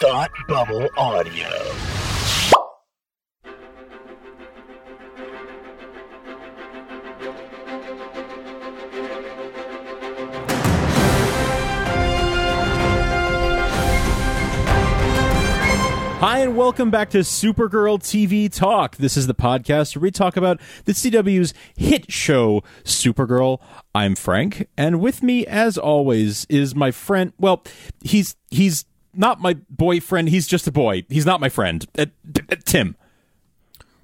Thought Bubble Audio. Hi, and welcome back to Supergirl TV Talk. This is the podcast where we talk about the CW's hit show, Supergirl. I'm Frank, and with me, as always, is my friend. Well, he's he's not my boyfriend. He's just a boy. He's not my friend. Uh, uh, Tim.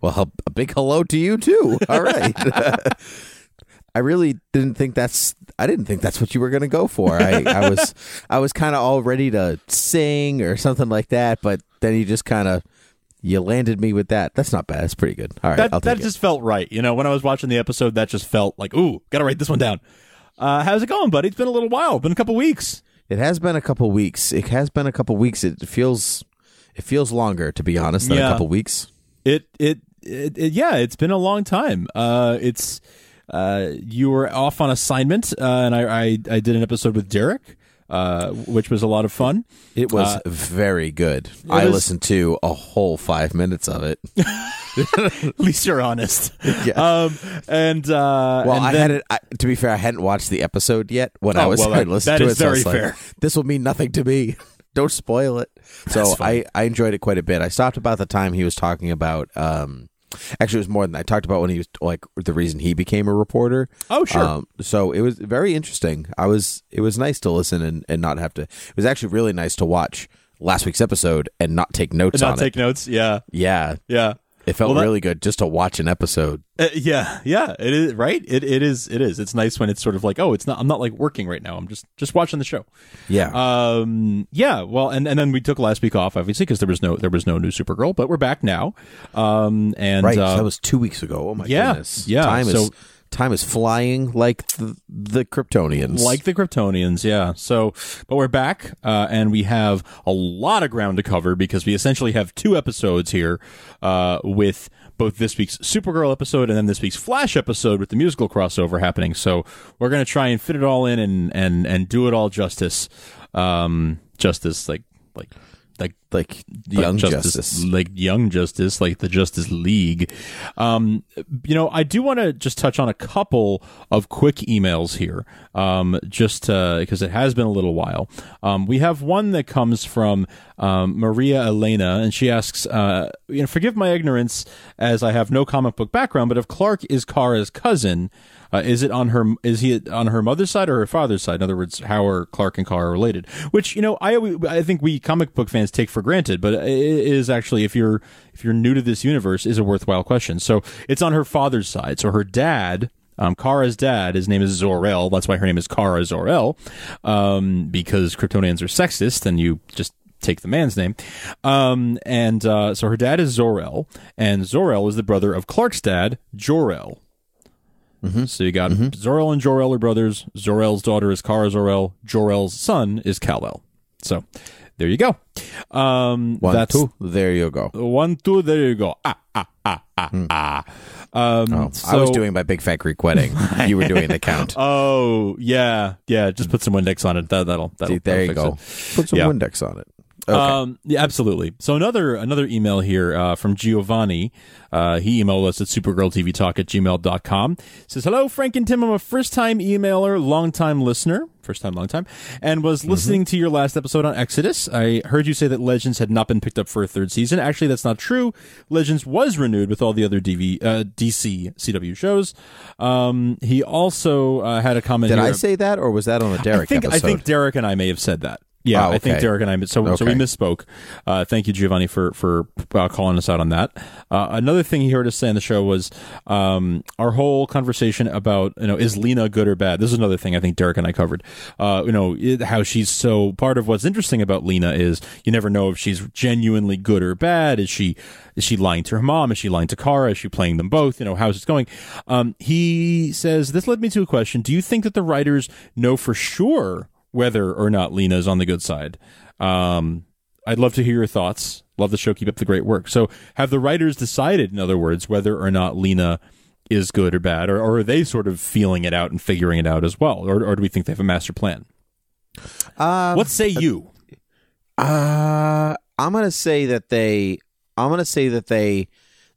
Well, a big hello to you too. All right. I really didn't think that's I didn't think that's what you were going to go for. I, I was I was kind of all ready to sing or something like that, but then you just kind of you landed me with that. That's not bad. That's pretty good. All right, That that just felt right. You know, when I was watching the episode, that just felt like, ooh, gotta write this one down. Uh, how's it going, buddy? It's been a little while. Been a couple weeks. It. Has been a couple weeks. It has been a couple weeks. It feels it feels longer to be honest than Yeah. a couple weeks. It, it it it yeah, it's been a long time. Uh, it's uh, you were off on assignment, uh, and I, I I did an episode with Derek, uh, which was a lot of fun. It was Uh, very good. I was- listened to a whole five minutes of it. At least you're honest. Yeah. Um, and uh, Well, and I then- had it. I, to be fair, I hadn't watched the episode yet when I Oh, was well, starting that- to that to is it. so I very like, fair. This will mean nothing to me. Don't spoil it. So I, I enjoyed it quite a bit. I stopped about the time he was talking about. Um, actually, it was more than that. I talked about when he was like the reason he became a reporter. Oh, sure. Um, so it was very interesting. I was. It was nice to listen and, and not have to. It was actually really nice to watch last week's episode and not take notes not on take it. notes. Yeah, Yeah, yeah. It felt Well, that- really good just to watch an episode. Uh, yeah, yeah, it is right. It it is it is. It's nice when it's sort of like, oh, it's not. I'm not like working right now. I'm just just watching the show. Yeah. Um. Yeah. Well, and, and then we took last week off, obviously, because there was no there was no new Supergirl, but we're back now. Um. And Right, uh, that was two weeks ago. Oh my yeah, goodness! yeah, time so- is time is flying like the, the Kryptonians. like the Kryptonians, yeah. So, but we're back, uh, and we have a lot of ground to cover because we essentially have two episodes here, uh, with both this week's Supergirl episode and then this week's Flash episode with the musical crossover happening. So we're gonna try and fit it all in and and and do it all justice, um, justice like like like like young like justice. like young justice, like the Justice League. Um, you know, I do want to just touch on a couple of quick emails here, um, just because it has been a little while. Um, we have one that comes from um, Maria Elena, and she asks, uh, you know, forgive my ignorance as I have no comic book background, but if Clark is Kara's cousin. Uh, is it on her? Is he on her mother's side or her father's side? In other words, how are Clark and Kara related? Which you know, I I think we comic book fans take for granted, but it is actually if you're if you're new to this universe, is a worthwhile question. So it's on her father's side. So her dad. Um, Kara's dad, his name is Zor-El. That's why her name is Kara Zor-El, um, because Kryptonians are sexist, and you just take the man's name. Um, and uh, so her dad is Zor-El, and Zor-El is the brother of Clark's dad, Jor-El. So you got Zor-El and Jor-El are brothers. Zor-El's daughter is Kara Zor-El. Jor-El's son is Kal-El. So there you go. Um, One, that's two, there you go. one, two. There you go. Ah, ah, ah, ah, ah. Um, Oh, I was doing my big fat Greek wedding. you were doing the count. Oh yeah, yeah. Just put some Windex on it. That, that'll. that'll See, there that'll you go. it. Put some Yeah. Windex on it. Okay. Um, yeah, absolutely. So another another email here uh, from Giovanni. Uh, he emailed us at supergirltvtalk at gmail.com. Says, Hello, Frank and Tim. I'm a first time emailer, long time listener, first time, long time, and was listening to your last episode on Exodus. I heard you say that Legends had not been picked up for a third season. Actually, that's not true. Legends was renewed with all the other DV, uh, DC CW shows. Um, he also uh, had a comment Did. I say that, or was that on the Derek I think, episode? I think Derek and I may have said that. Yeah, Oh, I think. Derek and I. So, so we misspoke. Uh, thank you, Giovanni, for for uh, calling us out on that. Uh, another thing he heard us say on the show was um, our whole conversation about you know is Lena good or bad. This is another thing I think Derek and I covered. Uh, you know it, how she's so part of what's interesting about Lena is you never know if she's genuinely good or bad. Is she is she lying to her mom? Is she lying to Kara? Is she playing them both? You know how's it going? Um, he says this led me to a question. Do you think that the writers know for sure? Whether or not Lena is on the good side. Um, I'd love to hear your thoughts. Love the show. Keep up the great work. So, have the writers decided, in other words, whether or not Lena is good or bad, or, or are they sort of feeling it out and figuring it out as well, or, or do we think they have a master plan? Uh, What say you? Uh, I'm gonna say that they. I'm gonna say that they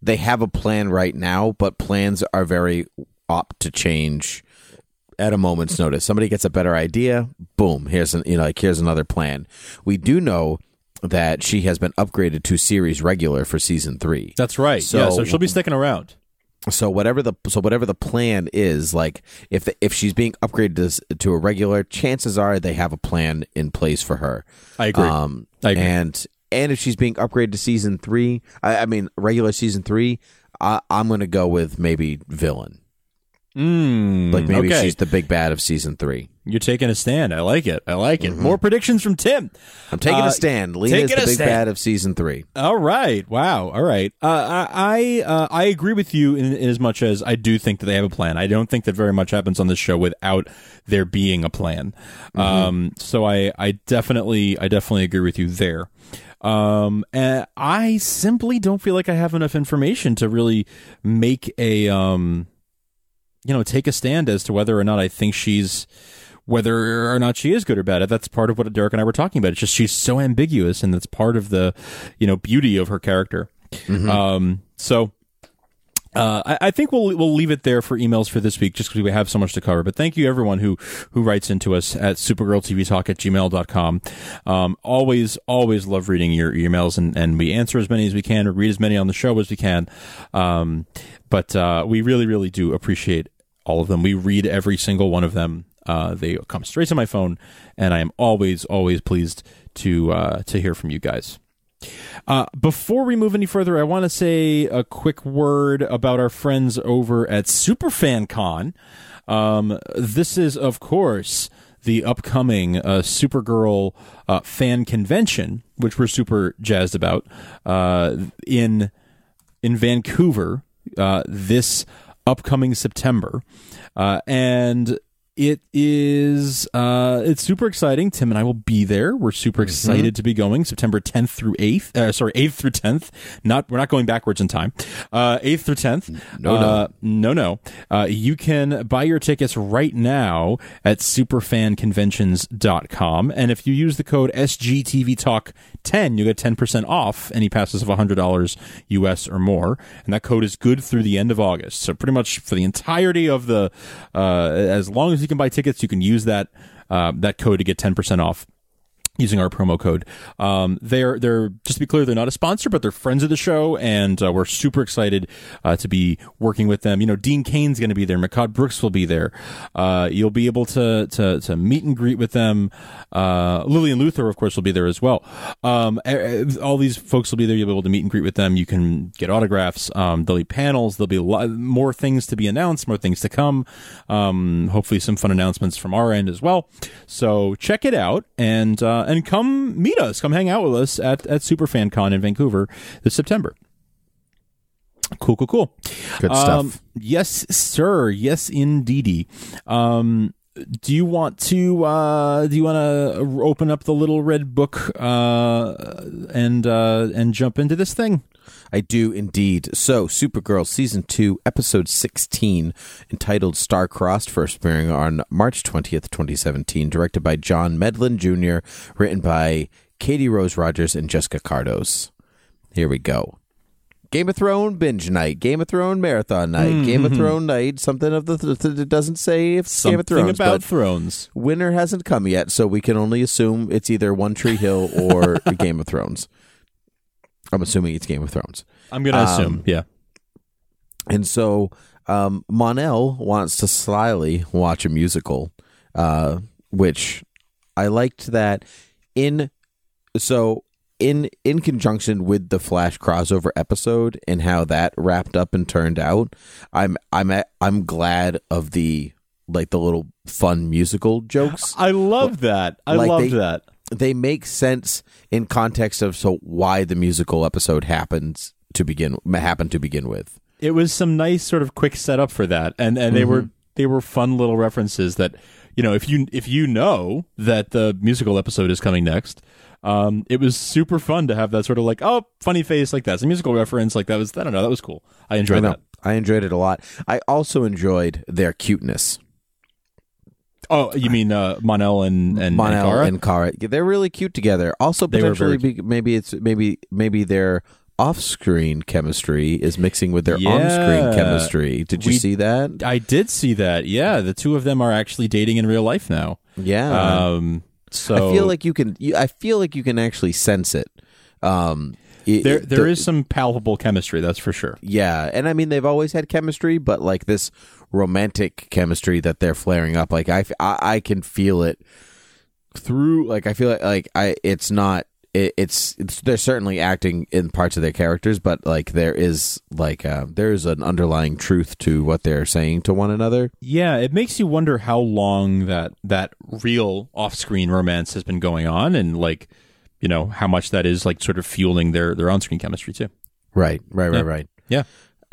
they have a plan right now, but plans are very apt to change at a moment's notice. Somebody gets a better idea, boom, here's an you know like here's another plan. We do know that she has been upgraded to series regular for season three. That's right. So- yeah, so she'll be sticking around. So whatever the so whatever the plan is, like if the, if she's being upgraded to, to a regular, chances are they have a plan in place for her. I agree. Um, I agree. and and if she's being upgraded to season three, I, I mean regular season three, I, I'm gonna go with maybe villain. Mm, Like maybe okay. she's the big bad of season three. You're taking a stand. I like it. I like it. More predictions from Tim. I'm taking Uh, a stand. Lena is taking the a big stand. bad of season three. All right. Wow. All right. Uh, I I, uh, I agree with you in, in as much as I do think that they have a plan. I don't think that very much happens on this show without there being a plan. Um, so I I definitely I definitely agree with you there. Um, and I simply don't feel like I have enough information to really make a um, you know, take a stand as to whether or not I think she's whether or not she is good or bad. That's part of what Derek and I were talking about. It's just she's so ambiguous, and that's part of the you know beauty of her character. Um, so. Uh, I, I think we'll we'll leave it there for emails for this week just because we have so much to cover. But thank you everyone who who writes into us at supergirltvtalk at gmail.com. Um, always, always love reading your emails and, and we answer as many as we can or read as many on the show as we can. Um, but uh, we really, really do appreciate all of them. We read every single one of them. Uh, they come straight to my phone, and I am always, always pleased to uh, to hear from you guys. Uh, before we move any further, I want to say a quick word about our friends over at SuperFanCon. Um, this is, of course, the upcoming uh, Supergirl uh, fan convention, which we're super jazzed about uh, in in Vancouver uh, this upcoming September, uh, and it is uh, it's super exciting. Tim and I will be there. We're super excited to be going September 10th through 8th. Uh, sorry, 8th through 10th. Not we're not going backwards in time. Uh, 8th through 10th. No, no. Uh, no, no. Uh, you can buy your tickets right now at superfanconventions.com. And if you use the code SGTVTalk10, you get 10% off any passes of $100 US or more. And that code is good through the end of August. So pretty much for the entirety of the, uh, as long as you can buy tickets, you can use that, uh, that code to get 10% off using our promo code. Um, they're they're just to be clear, they're not a sponsor, but they're friends of the show, and uh, we're super excited uh, to be working with them. You know, Dean Cain's going to be there, Mehcad Brooks will be there. Uh, you'll be able to to to meet and greet with them. Uh, Lillian Luthor, of course, will be there as well. Um, all these folks will be there. You'll be able to meet and greet with them. You can get autographs. Um, there'll be panels. There'll be a lot more things to be announced, more things to come. Um, hopefully, some fun announcements from our end as well. So check it out and uh, and come meet us. Come hang out with us at at SuperFanCon in Vancouver this September. Cool, cool, cool. Good Um, stuff. yes, sir. Yes, indeedy. Um, do you want to uh, do you want to open up the little red book uh, and uh, and jump into this thing? I do indeed. So, Supergirl season two, episode sixteen, entitled "Star Crossed," first appearing on March twentieth, twenty seventeen, directed by John Medlin Jr., written by Katie Rose Rogers and Jessica Kardos. Here we go. Game of Thrones binge night, Game of Thrones marathon night, Game of mm-hmm. Thrones night. Something of the th- th- it doesn't say if Something Game of Thrones, about Thrones. winter hasn't come yet, so we can only assume it's either One Tree Hill or Game of Thrones. I'm assuming it's Game of Thrones. I'm gonna Um, assume, yeah. And so um, Mon-El wants to slyly watch a musical, uh, which I liked that in so in in conjunction with the Flash crossover episode and how that wrapped up and turned out. I'm I'm I'm glad of the like the little fun musical jokes. I love that. I like love that. They make sense in context of so why the musical episode happens to begin happened to begin with. It was some nice sort of quick setup for that, and and they Mm-hmm. were they were fun little references that you know if you if you know that the musical episode is coming next. Um, it was super fun to have that sort of like, oh, funny face like that's a musical reference. Like that was, I don't know, that was cool. I enjoyed I that. I enjoyed it a lot. I also enjoyed their cuteness. Oh, you mean uh, Mon-El and and Mon-El and Kara? and Kara. They're really cute together. Also, They were potentially, very be, maybe it's maybe maybe their off-screen chemistry is mixing with their Yeah. on-screen chemistry. Did you We- see that? I did see that. Yeah, the two of them are actually dating in real life now. Yeah. Um, so I feel like you can. You, I feel like you can actually sense it. Um, it- there it- there the- is some palpable chemistry. That's for sure. Yeah, and I mean they've always had chemistry, but like this romantic chemistry that they're flaring up, like I, I, I can feel it through. Like I feel like, like I, it's not. It, it's, it's they're certainly acting in parts of their characters, but like there is like uh, there is an underlying truth to what they're saying to one another. Yeah, it makes you wonder how long that that real off-screen romance has been going on, and like, you know, how much that is like sort of fueling their their on-screen chemistry too. Right, right, Yeah. right, right. Yeah.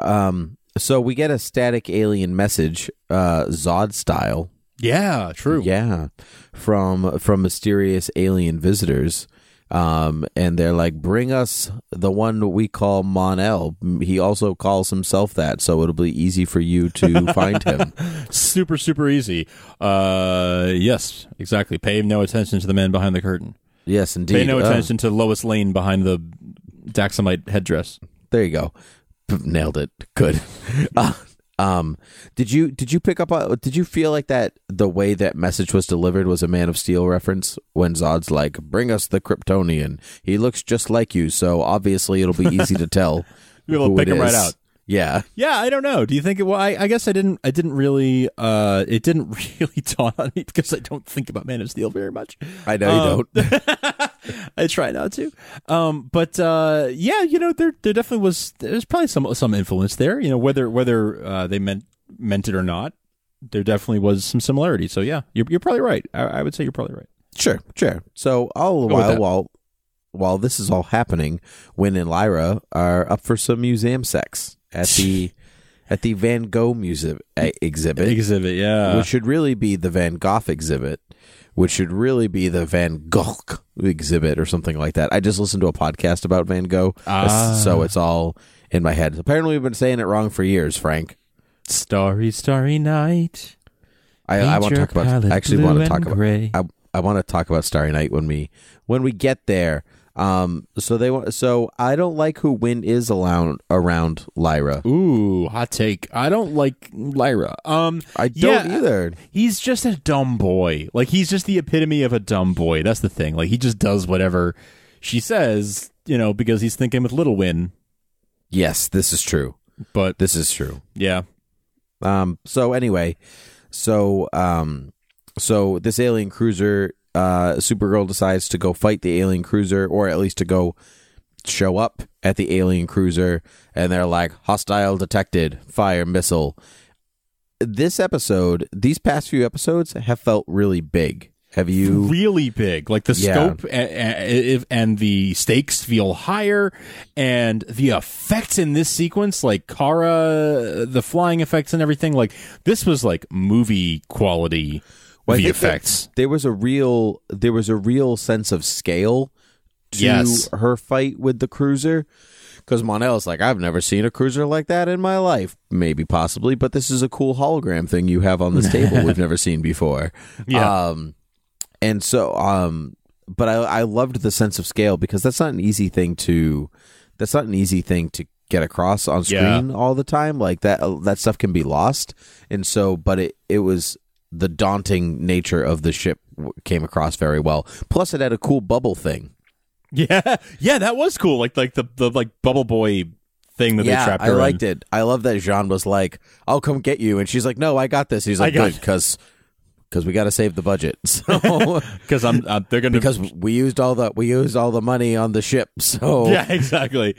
Um. So we get a static alien message, uh, Zod style, Yeah, true. Yeah, from from mysterious alien visitors, um, and they're like, "Bring us the one we call Mon-El." He also calls himself that, so it'll be easy for you to find him. super super easy. Uh, yes, exactly. Pay no attention to the man behind the curtain. Yes, indeed. Pay no Uh, attention to Lois Lane behind the Daxamite headdress. there you go. Nailed it. Good. Uh, um, did you did you pick up? on did you feel like that the way that message was delivered was a Man of Steel reference when Zod's like, "Bring us the Kryptonian. He looks just like you, so obviously it'll be easy to tell." We'll pick him right out. Yeah. Yeah, I don't know. Do you think it? Well, I, I guess I didn't. I didn't really. Uh, it didn't really dawn on me because I don't think about Man of Steel very much. I know Um, you don't. I try not to. Um, but uh, yeah, you know, there there definitely was. There's probably some some influence there. You know, whether whether uh, they meant meant it or not, there definitely was some similarity. So yeah, you're you're probably right. I, I would say you're probably right. Sure, sure. So all the Go while while while this is all happening, Winn and Lyra are up for some museum sex at the at the Van Gogh museum uh, exhibit, Exhibit, yeah. which should really be the Van Gogh exhibit, which should really be the Van Gogh exhibit or something like that. I just listened to a podcast about Van Gogh, Ah. so it's all in my head. Apparently, we've been saying it wrong for years, Frank. Starry, starry night. I, I want to talk about. I actually want to talk about. I, I want to talk about Starry Night when we when we get there. Um, so they want. So I don't like who Winn is around around Lyra. Ooh, hot take. I don't like Lyra. Um, I don't yeah, either. He's just a dumb boy. Like he's just the epitome of a dumb boy. That's the thing. Like he just does whatever she says, you know, because he's thinking with Little Winn. Yes, this is true. But This is true. yeah, Um. So anyway, so um, so this alien cruiser, uh, Supergirl decides to go fight the alien cruiser, or at least to go show up at the alien cruiser, and they're like hostile detected, fire missile. This episode, these past few episodes have felt really big. Have you? really big. Like the Yeah. scope and, and, and the stakes feel higher, and the effects in this sequence, like Kara, the flying effects and everything, like this was like movie quality. Well, think VFX. that There was a real there was a real sense of scale to Yes. her fight with the cruiser. Because Mon-El's like, I've never seen a cruiser like that in my life. Maybe, possibly, but this is a cool hologram thing you have on this table we've never seen before. Yeah. Um, and so, um, but I, I loved the sense of scale because that's not an easy thing to, that's not an easy thing to get across on Yeah. screen all the time. Like that, that stuff can be lost. And so, but it, it was the daunting nature of the ship came across very well. Plus, it had a cool bubble thing. Yeah, yeah, that was cool. Like like the the like bubble boy thing that they yeah, trapped I liked in. it. I love that J'onn was like, "I'll come get you," and she's like, "No, I got this." He's like, "Good," because because we got to save the budget. So because I'm uh, they're gonna because we used all the we used all the money on the ship. So yeah exactly.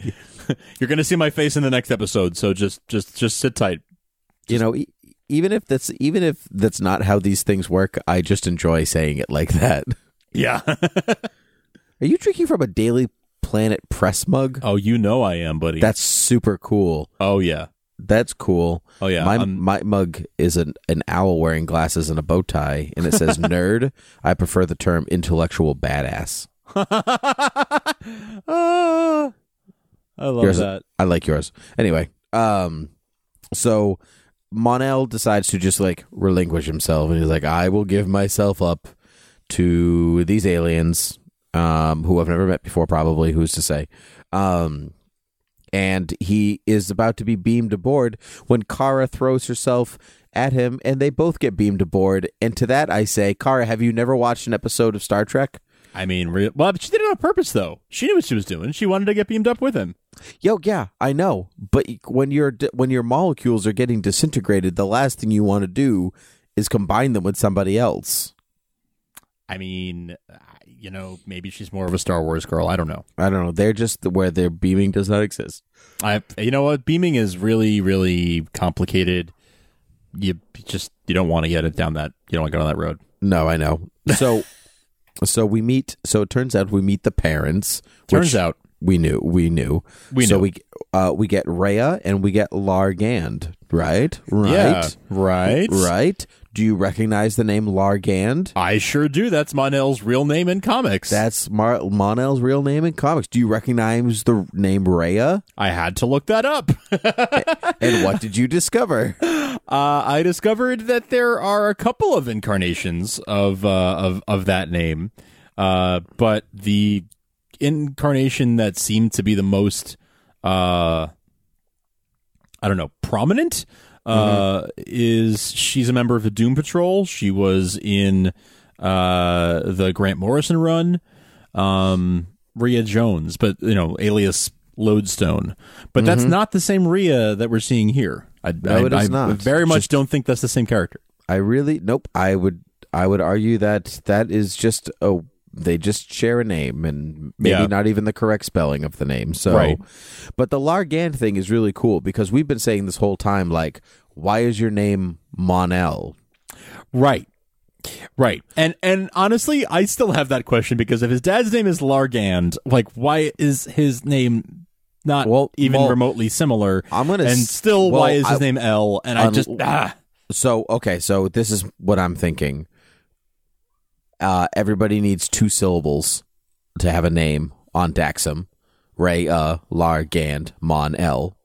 You're gonna see my face in the next episode, so just just just sit tight. you know, e- even if that's even if that's not how these things work, I just enjoy saying it like that. Yeah. Are you drinking from a Daily Planet press mug? oh, you know I am, buddy. That's super cool. oh yeah. That's cool. Oh yeah. my I'm- my mug is an an owl wearing glasses and a bow tie, and it says nerd. I prefer the term intellectual badass. Ah, I love Yours- that. I like yours. Anyway, um, so Mon-El decides to just like relinquish himself, and he's like, "I will give myself up to these aliens, um, who I've never met before. Probably, who's to say?" Um, and he is about to be beamed aboard when Kara throws herself at him, and they both get beamed aboard. And to that, I say, Kara, have you never watched an episode of Star Trek? I mean, re- well, but she did it on purpose, though. She knew what she was doing. She wanted to get beamed up with him. Yo, yeah, I know. But when your when your molecules are getting disintegrated, the last thing you want to do is combine them with somebody else. I mean, you know, maybe she's more of a Star Wars girl. I don't know. I don't know. They're just where their beaming does not exist. I, you know what? Beaming is really, really complicated. You just you don't want to get it down that. You don't want to go down that road. No, I know. So, so we meet. So it turns out we meet the parents. Turns out we knew. We knew. We so knew. we uh, we get Rhea and we get Lar Gand. Right. Right. Yeah, right. Right. Do you recognize the name Lar Gand? I sure do. That's Mon-El's real name in comics. That's Mar- Mon-El's real name in comics. Do you recognize the name Rhea? I had to look that up. And what did you discover? Uh, I discovered that there are a couple of incarnations of uh, of of that name, uh, but the incarnation that seemed to be the most, uh, I don't know, prominent, uh, is she's a member of the Doom Patrol. She was in uh, the Grant Morrison run, um, Rhea Jones, but you know, alias Lodestone. But that's not the same Rhea that we're seeing here. I, No, I, it is I not. very much Just- don't think that's the same character. I really nope. I would I would argue that that is just a they just share a name and maybe Yeah. not even the correct spelling of the name. So, Right. but the Lar Gand thing is really cool because we've been saying this whole time like, why is your name Mon-El? Right. Right. And and honestly, I still have that question because if his dad's name is Lar Gand, like why is his name not Well, even well, remotely similar? I'm gonna and still well, why is his I- name L? And I just ah So okay, so this is what I'm thinking. Uh, everybody needs two syllables to have a name on Daxam. Ray, uh, Lar, Gand, Mon, L.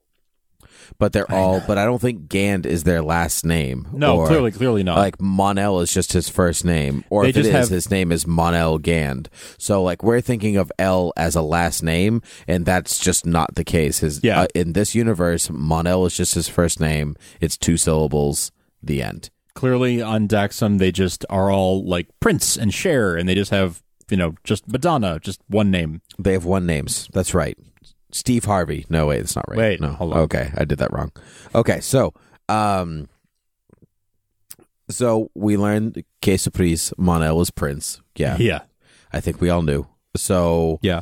But they're all, but I don't think Gand is their last name. no, or, clearly clearly not. Like Mon-El is just his first name, or They if it just is, have- his name is Mon-El Gand. So like we're thinking of L as a last name, and that's just not the case. His Yeah. uh, in this universe, Mon-El is just his first name. It's two syllables. The end. Clearly on Daxam they just are all like Prince and Cher and they just have, you know, just Madonna, just one name. They have one names. That's right. Steve Harvey. No, wait, that's not right. Wait, no, hold on. Okay, I did that wrong. Okay, so um, so we learned Que Surprise Mon-El was Prince. Yeah, Yeah. I think we all knew. So Yeah.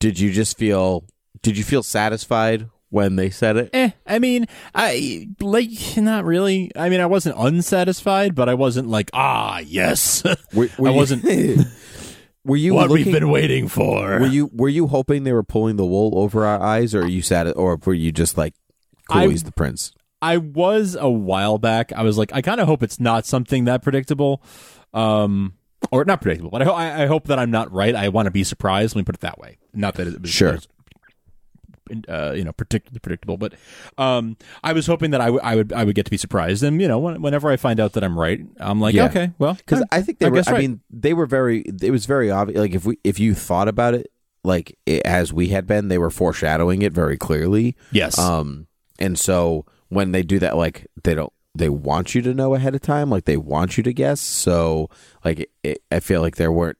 did you just feel? Did you feel satisfied when they said it? Eh, I mean, I like not really. I mean, I wasn't unsatisfied, but I wasn't like, ah, yes. Were, were I wasn't. were you what looking, we've been waiting for. Were you were you hoping they were pulling the wool over our eyes, or are you sad, or were you just like, cool, I- he's the prince? I was a while back. I was like, I kind of hope it's not something that predictable, um, or not predictable. But I, ho- I, hope that I'm not right. I want to be surprised. Let me put it that way. Not that it was Sure. was, uh, you know, particularly predictable, but um, I was hoping that I, w- I would I would get to be surprised. And you know, when, whenever I find out that I'm right, I'm like, Yeah. okay, well, because I think they I were. guess I mean, they were very. It was very obvious. Like if we, if you thought about it, like it, as we had been, they were foreshadowing it very clearly. yes, Um, and so when they do that, like they don't, they want you to know ahead of time. Like they want you to guess. So like it, I feel like there weren't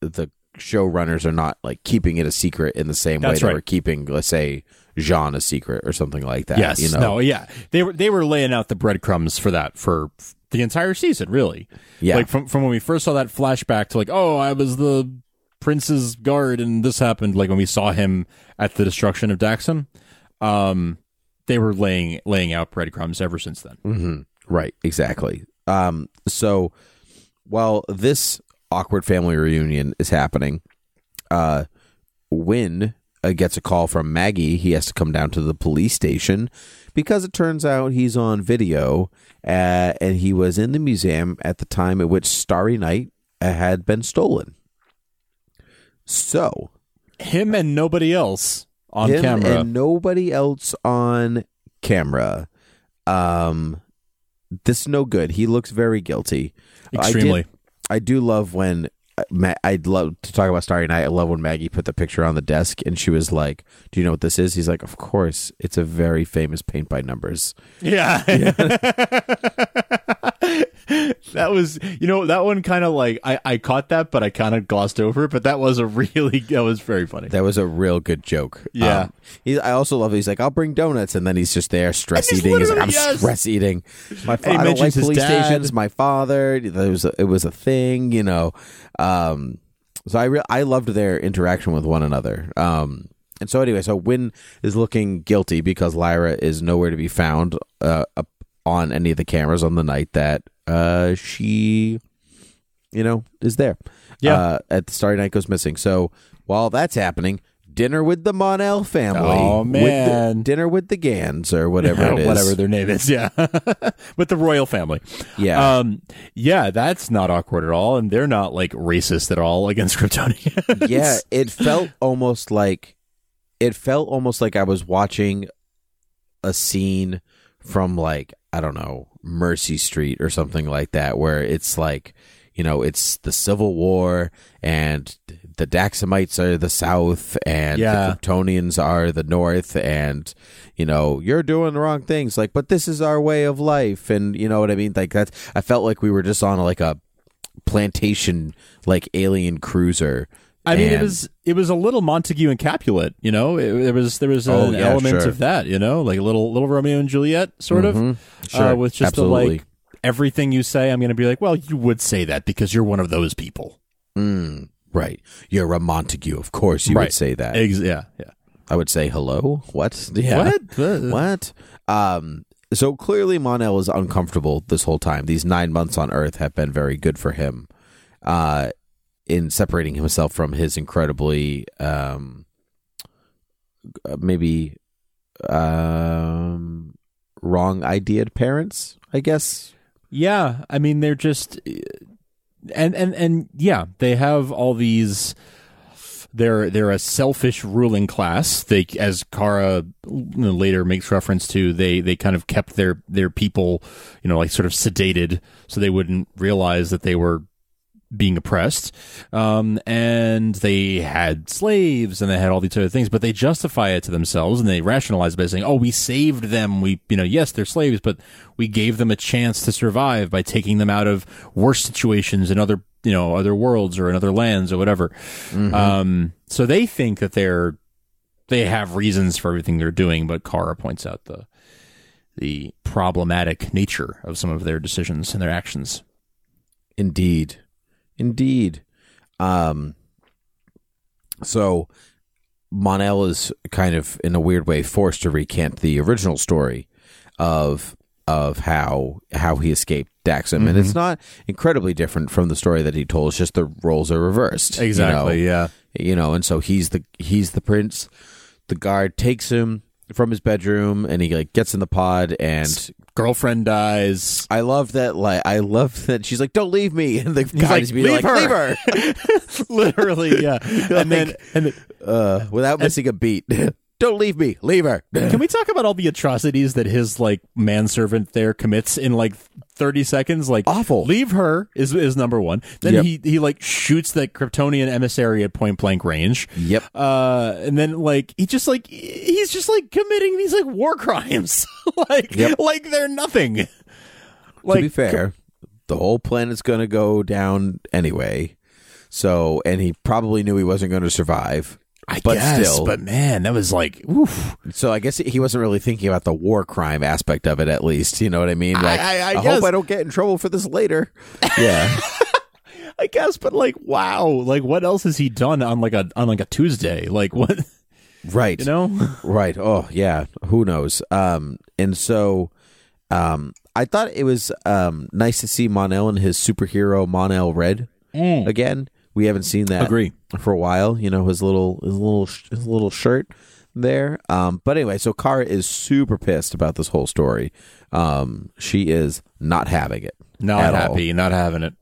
the showrunners are not like keeping it a secret in the same way That's they were keeping, let's say, J'onn a secret or something like that. yes, you know, no, yeah, they were they were laying out the breadcrumbs for that for the entire season, really. yeah, Like from from when we first saw that flashback to like, oh, I was the prince's guard and this happened. Like when we saw him at the destruction of Daxam, um, they were laying laying out breadcrumbs ever since then. hmm Right, exactly. Um, so while this awkward family reunion is happening, uh, Winn uh, gets a call from Maggie. He has to come down to the police station because it turns out he's on video uh, and he was in the museum at the time at which Starry Night uh, had been stolen. So Him and nobody else on him camera. and nobody else on camera. Um, this is no good. He looks very guilty. I did- Extremely. I do love when uh, Ma- I'd love to talk about Starry Night. I love when Maggie put the picture on the desk and she was like, "Do you know what this is?" He's like, "Of course, it's a very famous paint by numbers." Yeah. that was, you know, that one kind of like, I, I caught that, but I kind of glossed over it. But that was a really, that was very funny. That was a real good joke. Yeah. Um, he, I also love. He's like, "I'll bring donuts," and then he's just there stress eating. He's like, "I'm yes. stress eating." My father don't like police dad. stations. My father. There was a, it was a thing, you know. Um, so I re- I loved their interaction with one another. Um, and so anyway, so Winn is looking guilty because Lyra is nowhere to be found uh, on any of the cameras on the night that uh, she, you know, is there. Yeah. Uh, at the Starry Night goes missing. So while that's happening, dinner with the Mon-El family. Oh, With the- man. dinner with the Gans or whatever it is. Whatever their name is. Yeah. With the royal family. Yeah. Um, yeah, that's not awkward at all. And they're not like racist at all against Kryptonians. yeah, it felt almost like it felt almost like I was watching a scene from like I don't know Mercy Street or something like that, where it's like you know it's the Civil War and the Daxamites are the South and Yeah. the Kryptonians are the North, and you know you're doing the wrong things. Like, but this is our way of life, and you know what I mean. Like that's I felt like we were just on like a plantation like alien cruiser. I mean, it was it was a little Montague and Capulet, you know. It, there was there was Oh, an yeah, element sure. of that, you know, like a little little Romeo and Juliet sort of, Mhm. Sure, uh, with just the like everything you say. I'm going to be like, well, you would say that because you're one of those people, Mm, right. You're a Montague. Of course you Right. would say that. Ex- yeah, yeah. I would say hello. What? Yeah. What? Uh, What? Um so clearly Mon-El is uncomfortable this whole time. These 9 months on earth have been very good for him. Uh in separating himself from his incredibly um uh, maybe um wrong ideaed parents, I guess. Yeah, I mean they're just and and and yeah, they have all these they're they're a selfish ruling class. They as Kara later makes reference to they they kind of kept their their people, you know, like sort of sedated so they wouldn't realize that they were being oppressed. Um, and they had slaves and they had all these other things, but they justify it to themselves and they rationalize it by saying, Oh, we saved them. We, you know, yes, they're slaves, but we gave them a chance to survive by taking them out of worse situations in other, you know, other worlds or in other lands or whatever. Um, so they think that they're, they have reasons for everything they're doing, but Kara points out the, the problematic nature of some of their decisions and their actions. Indeed. Indeed. Um so Mon-El is kind of in a weird way forced to recant the original story of of how how he escaped Daxam. And it's not incredibly different from the story that he told. It's just the roles are reversed. you know? yeah. you know and so he's the he's the prince the guard takes him from his bedroom and he like gets in the pod and Girlfriend dies. I love that like I love that she's like don't leave me and the guy like, being "Leave like her." leave her Literally, yeah. and then, and then, uh without missing a beat don't leave me leave her can we talk about all the atrocities that his like manservant there commits in like thirty seconds? Like Awful. Leave her is is number one. Then Yep. he he like shoots that Kryptonian emissary at point blank range. yep Uh, and then like he just like he's just like committing these like war crimes, like Yep. like they're nothing. to be fair the whole planet's gonna go down anyway so and he probably knew he wasn't going to survive I but guess, still but man, that was like, oof. So I guess he wasn't really thinking about the war crime aspect of it, at least. You know what I mean? Like, I- I hope. I don't get in trouble for this later. Yeah, I guess, but like, wow, like, what else has he done on like a on like a Tuesday? Like, what right. you know? Right. Oh, yeah. Who knows? Um, and so, um, I thought it was um nice to see Mon-El and his superhero Mon-El Red again. We haven't seen that Agree. for a while. You know his little his little his little shirt there. Um, but anyway, so Kara is super pissed about this whole story. Um, she is not having it. Not at all. happy, not having it.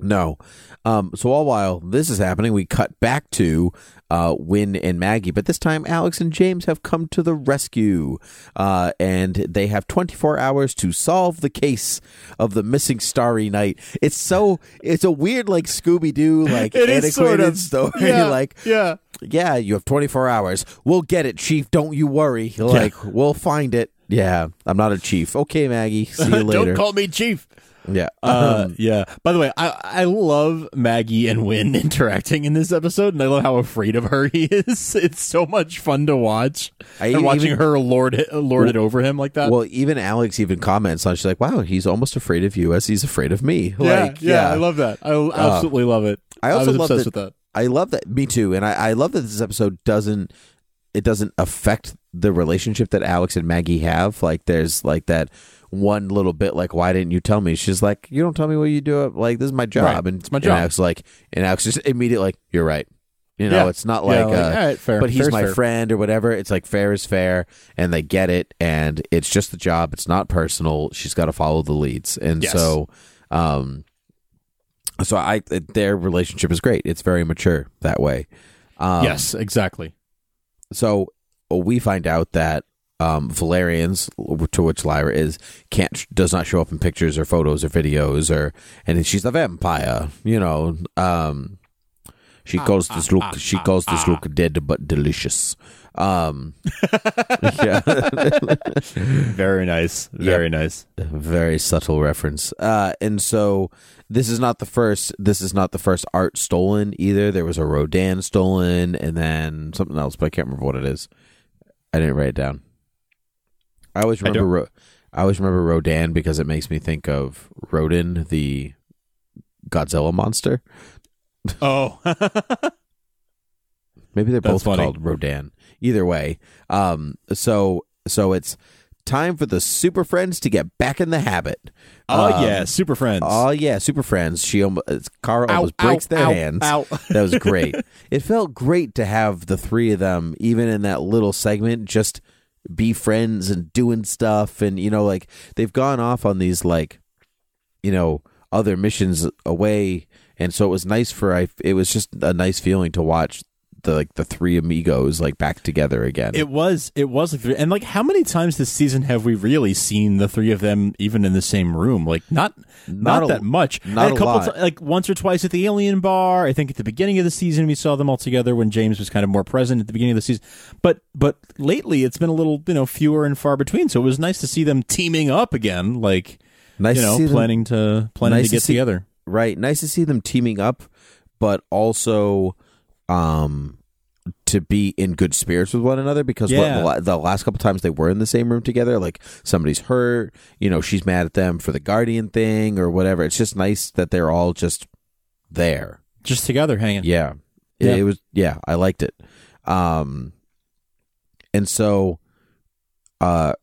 No. Um, so all while this is happening, we cut back to uh, Winn and Maggie. But this time, Alex and James have come to the rescue, uh, and they have 24 hours to solve the case of the missing Starry Night. It's so it's a weird like Scooby Doo like It antiquated sort of. story. Yeah, like yeah. yeah, you have 24 hours. We'll get it, Chief. Don't you worry. Like we'll find it. Yeah, I'm not a chief. Okay, Maggie. See you later. Don't call me chief. Yeah. Uh, Um, yeah. By the way, I I love Maggie and Winn interacting in this episode, and I love how afraid of her he is. It's so much fun to watch, I and watching even- her lord it, lord it over him like that. well, even Alex even comments on. She's like, "Wow, he's almost afraid of you as he's afraid of me." yeah, Like, yeah, I love that. I absolutely love it. I also was love obsessed that- with that. I love that. Me too. And I, I love that this episode doesn't it doesn't affect the relationship that Alex and Maggie have. Like there's like that one little bit like why didn't you tell me? She's like, You don't tell me what you do like this is my job Right. and It's my and job. Alex is like and Alex just immediately like, You're right. You know, Yeah. it's not Yeah, like, like, uh, right, fair. but he's Fair's my fair. friend or whatever. It's like fair is fair, and they get it, and it's just the job. It's not personal. She's got to follow the leads, and Yes. so, um, so I their relationship is great. It's very mature that way. Um, yes, exactly. So we find out that um, Valeronians, to which Lyra is, can't does not show up in pictures or photos or videos or and she's a vampire. You know, um, she calls this look she calls this look dead but delicious. Um, yeah, Very nice. Very nice. very subtle reference. Uh, and so this is not the first. This is not the first art stolen either. There was a Rodin stolen, and then something else, but I can't remember what it is. I didn't write it down. I always remember. don't- Ro- I always remember Rodin because it makes me think of Rodin, the Godzilla monster. Oh, Maybe they're That's both funny. called Rodan. Either way, um, so so it's time for the Super Friends to get back in the habit. oh Um, yeah, super friends. Oh yeah, Super Friends. She almost Kara Ow, almost ow, breaks their ow, hands. ow. That was great. it felt great to have the three of them, even in that little segment, just be friends and doing stuff. And you know, like they've gone off on these like, you know, other missions away, and so it was nice for I. It was just a nice feeling to watch the like the three amigos like back together again. It was. It was like, three- and like, how many times this season have we really seen the three of them even in the same room? Like, not not, Not a- that much. not And a couple lot. ti- like once or twice at the Alien Bar. I think at the beginning of the season we saw them all together when James was kind of more present at the beginning of the season. But but lately it's been a little you know fewer and far between. So it was nice to see them teaming up again. Like nice you to know see them- planning to planning nice to to get see- together. right nice to see them teaming up but also um to be in good spirits with one another because Yeah. the, the last couple times they were in the same room together like somebody's hurt you know she's mad at them for the guardian thing or whatever it's just nice that they're all just there Just together hanging. yeah. It, Yeah. it was yeah, I liked it. Um and so uh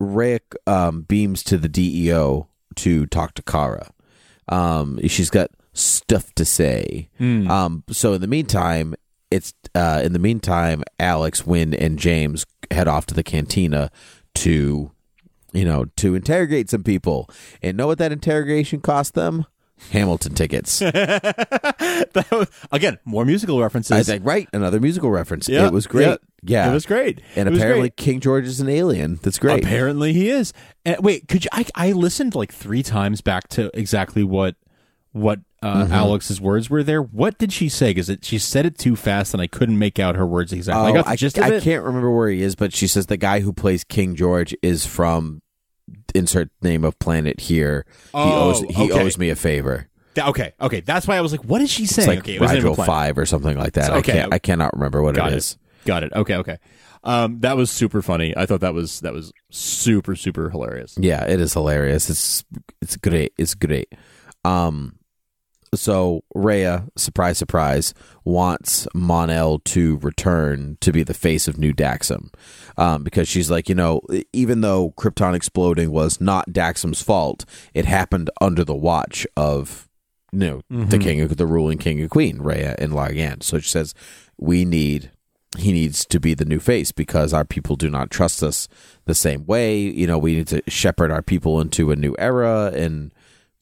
Rick um beams to the DEO to talk to Kara. Um she's got stuff to say. Mm. Um so in the meantime, it's uh in the meantime Alex, Winn and James head off to the cantina to you know, to interrogate some people. And know what that interrogation cost them? Hamilton tickets. Was- again, more musical references. I like, right, another musical reference. Yeah, it was great. yeah. Yeah, It was great. And was apparently, great. King George is an alien. That's great. Apparently he is. And wait, could you? I, I listened like three times back to exactly what what uh, Mm-hmm. Alex's words were there. What did she say? Because she said it too fast, and I couldn't make out her words exactly. I Oh, the I, I can't remember where he is, but she says the guy who plays King George is from insert name of planet here. he Oh, owes he okay. owes me a favor. Th- Okay, okay, that's why I was like, "What is she saying?" like okay, it was Rigel. Five or something like that. Okay. I can't. I cannot remember what Got it it. is. Got it. Okay, okay. Um, that was super funny. I thought that was that was super super hilarious. Yeah, it is hilarious. It's it's great. It's great. Um, so Rhea, surprise, surprise, wants Mon-El to return to be the face of New Daxam, um, because she's like, you know, even though Krypton exploding was not Daxam's fault, it happened under the watch of, you know, the king, of, the ruling king and queen, Rhea and Largan. So she says, we need. He needs to be the new face because our people do not trust us the same way. You know, we need to shepherd our people into a new era and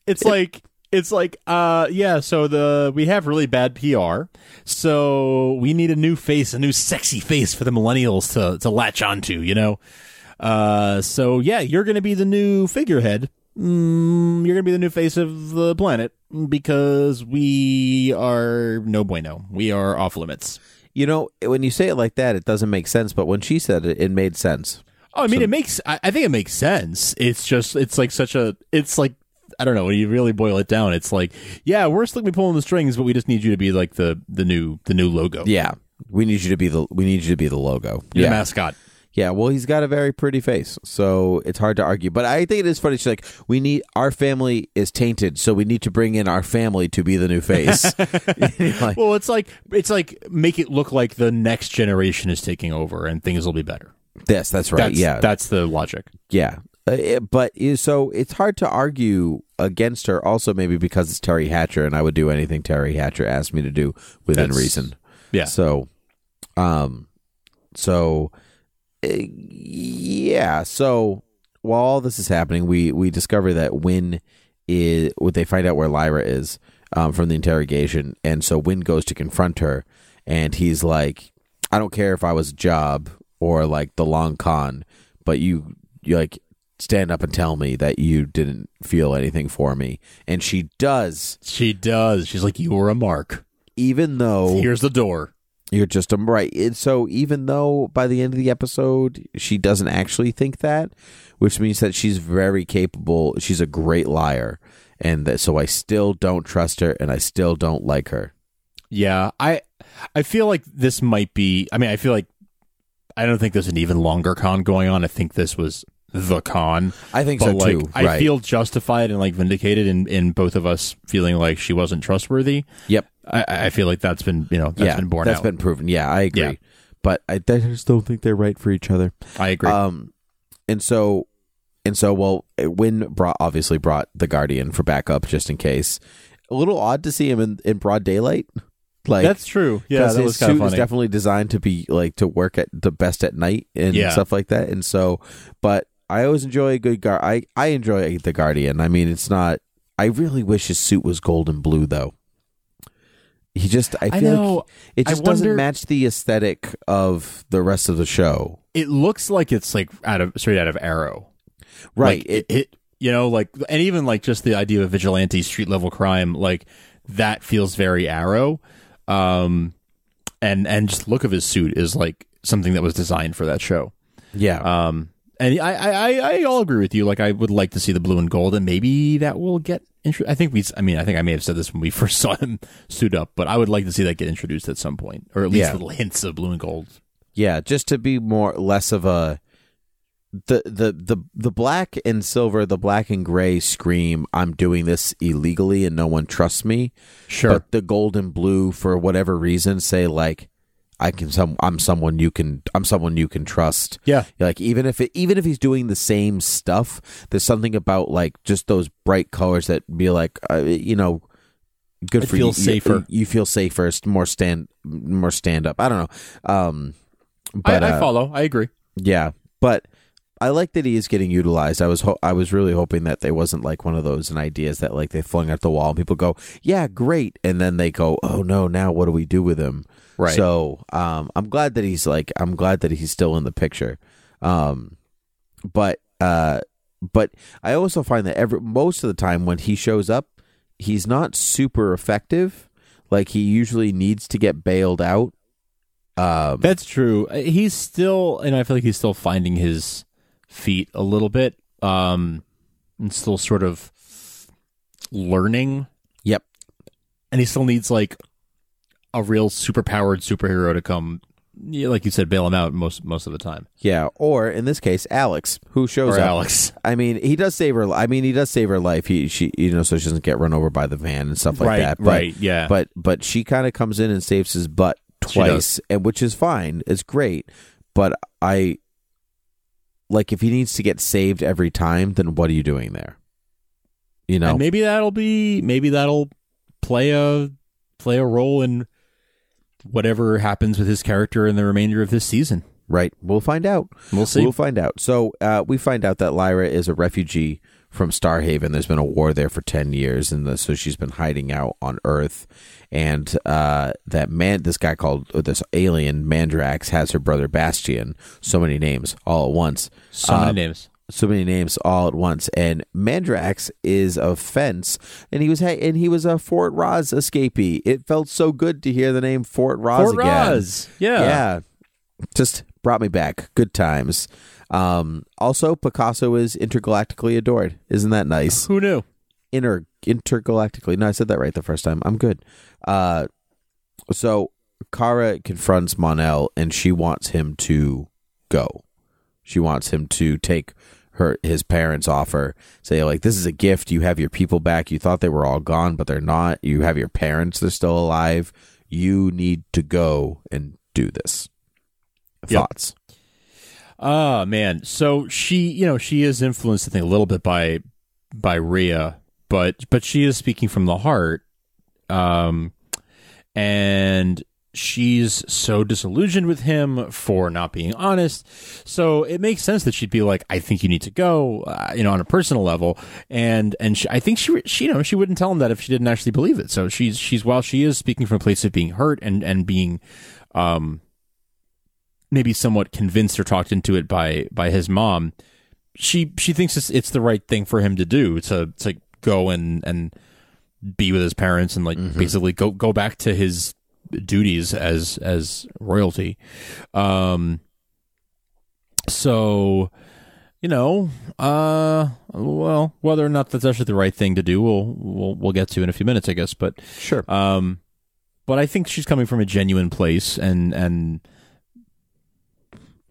It's like it's like uh yeah so the we have really bad pr so we need a new face a new sexy face for the millennials to to latch onto you know uh so yeah you're gonna be the new figurehead mm, you're gonna be the new face of the planet because we are no bueno we are off limits You know, when you say it like that, it doesn't make sense. But when she said it, it made sense. Oh, I mean, it makes. I, I think it makes sense. It's just, it's like such a. It's like I don't know. When you really boil it down, it's like, yeah, we're still gonna be pulling the strings, but we just need you to be like the the new the new logo, Yeah, we need you to be the we need you to be the logo. the yeah, mascot. yeah. Well, he's got a very pretty face, so it's hard to argue. But I think it is funny. She's like, we need our family is tainted, so we need to bring in our family to be the new face. Like, Well, it's like it's like make it look like the next generation is taking over and things will be better. yes, that's right. That's, yeah, that's the logic. Yeah. Uh, but so it's hard to argue against her also maybe because it's Teri Hatcher and I would do anything Teri Hatcher asked me to do within That's- reason. Yeah. So um so uh, yeah, so while all this is happening, we we discover that Winn is what they find out where Lyra is um, from the interrogation and so Winn goes to confront her and he's like I don't care if I was a job or like the long con, but you you like stand up and tell me that you didn't feel anything for me. And she does, She does. She's like, you were a mark. even though Here's the door. you're just a right. And so even though by the end of the episode she doesn't actually think that, which means that she's very capable. She's a great liar. And that, so I still don't trust her and I still don't like her. Yeah, I I feel like this might be. I mean, I feel like I don't think there's an even longer con going on. I think this was the con. I think but so like, too. I feel justified and like vindicated in, in both of us feeling like she wasn't trustworthy. Yep. I, I feel like that's been you know that's yeah, been borne that's out. been proven. Yeah, I agree. Yeah. But I, I just don't think they're right for each other. I agree. Um, and so, and so, well, Winn brought obviously brought the Guardian for backup just in case. A little odd to see him in, in broad daylight. Like that's true. Yeah, that his suit is definitely designed to be like to work at the best at night and Yeah. stuff like that. And so, but I always enjoy a good guard. I I enjoy the Guardian. I mean, it's not. I really wish his suit was gold and blue though. He just I I feel know. like it I just doesn't wonder- match the aesthetic of the rest of the show. it looks like it's like out of straight out of Arrow. Right. Like, it, it you know like and even like just the idea of vigilante street level crime like that feels very Arrow. Um, and and just look of his suit is like something that was designed for that show. yeah. Um, and I, I, I, all agree with you. Like, I would like to see the blue and gold, and maybe that will get. Intro- I think we. I mean, I think I may have said this when we first saw him suit up, but I would like to see that get introduced at some point, or at least Yeah. little hints of blue and gold. Yeah, just to be more less of a the the the the black and silver, the black and gray scream. I'm doing this illegally, and no one trusts me. Sure. But the gold and blue, for whatever reason, say like, I can some. I'm someone you can. I'm someone you can trust. yeah. Like even if it, even if he's doing the same stuff, there's something about like just those bright colors that be like, uh, you know, good It for you. Feel safer. You, you feel safer, it's more stand, more stand up. I don't know. Um, but I, I uh, follow. I agree. yeah, but I like that he is getting utilized. I was ho- I was really hoping that there wasn't like one of those and ideas that like they flung at the wall and people go, yeah, great, and then they go, oh no, now what do we do with him? Right. So um, I'm glad that he's like I'm glad that he's still in the picture. Um, but uh, but I also find that every most of the time when he shows up, he's not super effective. Like he usually needs to get bailed out. Um, That's true. He's still, and I feel like he's still finding his feet a little bit, um, and still sort of learning. Yep. And he still needs like a real superpowered superhero to come, yeah, like you said, bail him out most most of the time. Yeah, or in this case, Alex, who shows Or up. Alex. I mean, he does save her. I mean, he does save her life. He, she, you know, so she doesn't get run over by the van and stuff like right. that. But, right. Yeah. But, but she kind of comes in and saves his butt twice, and which is fine. It's great. But I, like, if he needs to get saved every time, then what are you doing there? You know, And maybe that'll be maybe that'll play a play a role in whatever happens with his character in the remainder of this season. right? We'll find out. We'll see. We'll find out. So uh, we find out that Lyra is a refugee from Starhaven. There's been a war there for ten years, and the, so she's been hiding out on Earth. And uh, that man, this guy called uh, this alien Mandrax, has her brother Bastion. So many names all at once. So many Um, names. so many names all at once. And Mandrax is a fence, and he was ha- and he was a Fort Roz escapee. It felt so good to hear the name Fort Roz Fort again. Roz. Yeah. yeah, just brought me back. Good times. Um, also, Picasso is intergalactically adored. Isn't that nice? Who knew? Inter intergalactically. No, I said that right the first time. I'm good. Uh, so Kara confronts Mon-El, and she wants him to go. She wants him to take her his parents' offer. Say like, "This is a gift. You have your people back. You thought they were all gone, but they're not. You have your parents. They're still alive. You need to go and do this." Yep. Thoughts? Ah, man. So she, you know, she is influenced, I think, a little bit by by Rhea, but but she is speaking from the heart. Um, and she's so disillusioned with him for not being honest. So it makes sense that she'd be like, "I think you need to go," uh, you know, on a personal level. And and she, I think she, she, you know, she wouldn't tell him that if she didn't actually believe it. So she's she's while she is speaking from a place of being hurt and and being, um, maybe somewhat convinced or talked into it by by his mom. She she thinks it's it's the right thing for him to do to to go and and be with his parents and like basically go go back to his duties as as royalty. Um so you know, uh well, whether or not that's actually the right thing to do, we'll we'll we'll get to in a few minutes, I guess, but Sure. um, but I think she's coming from a genuine place and and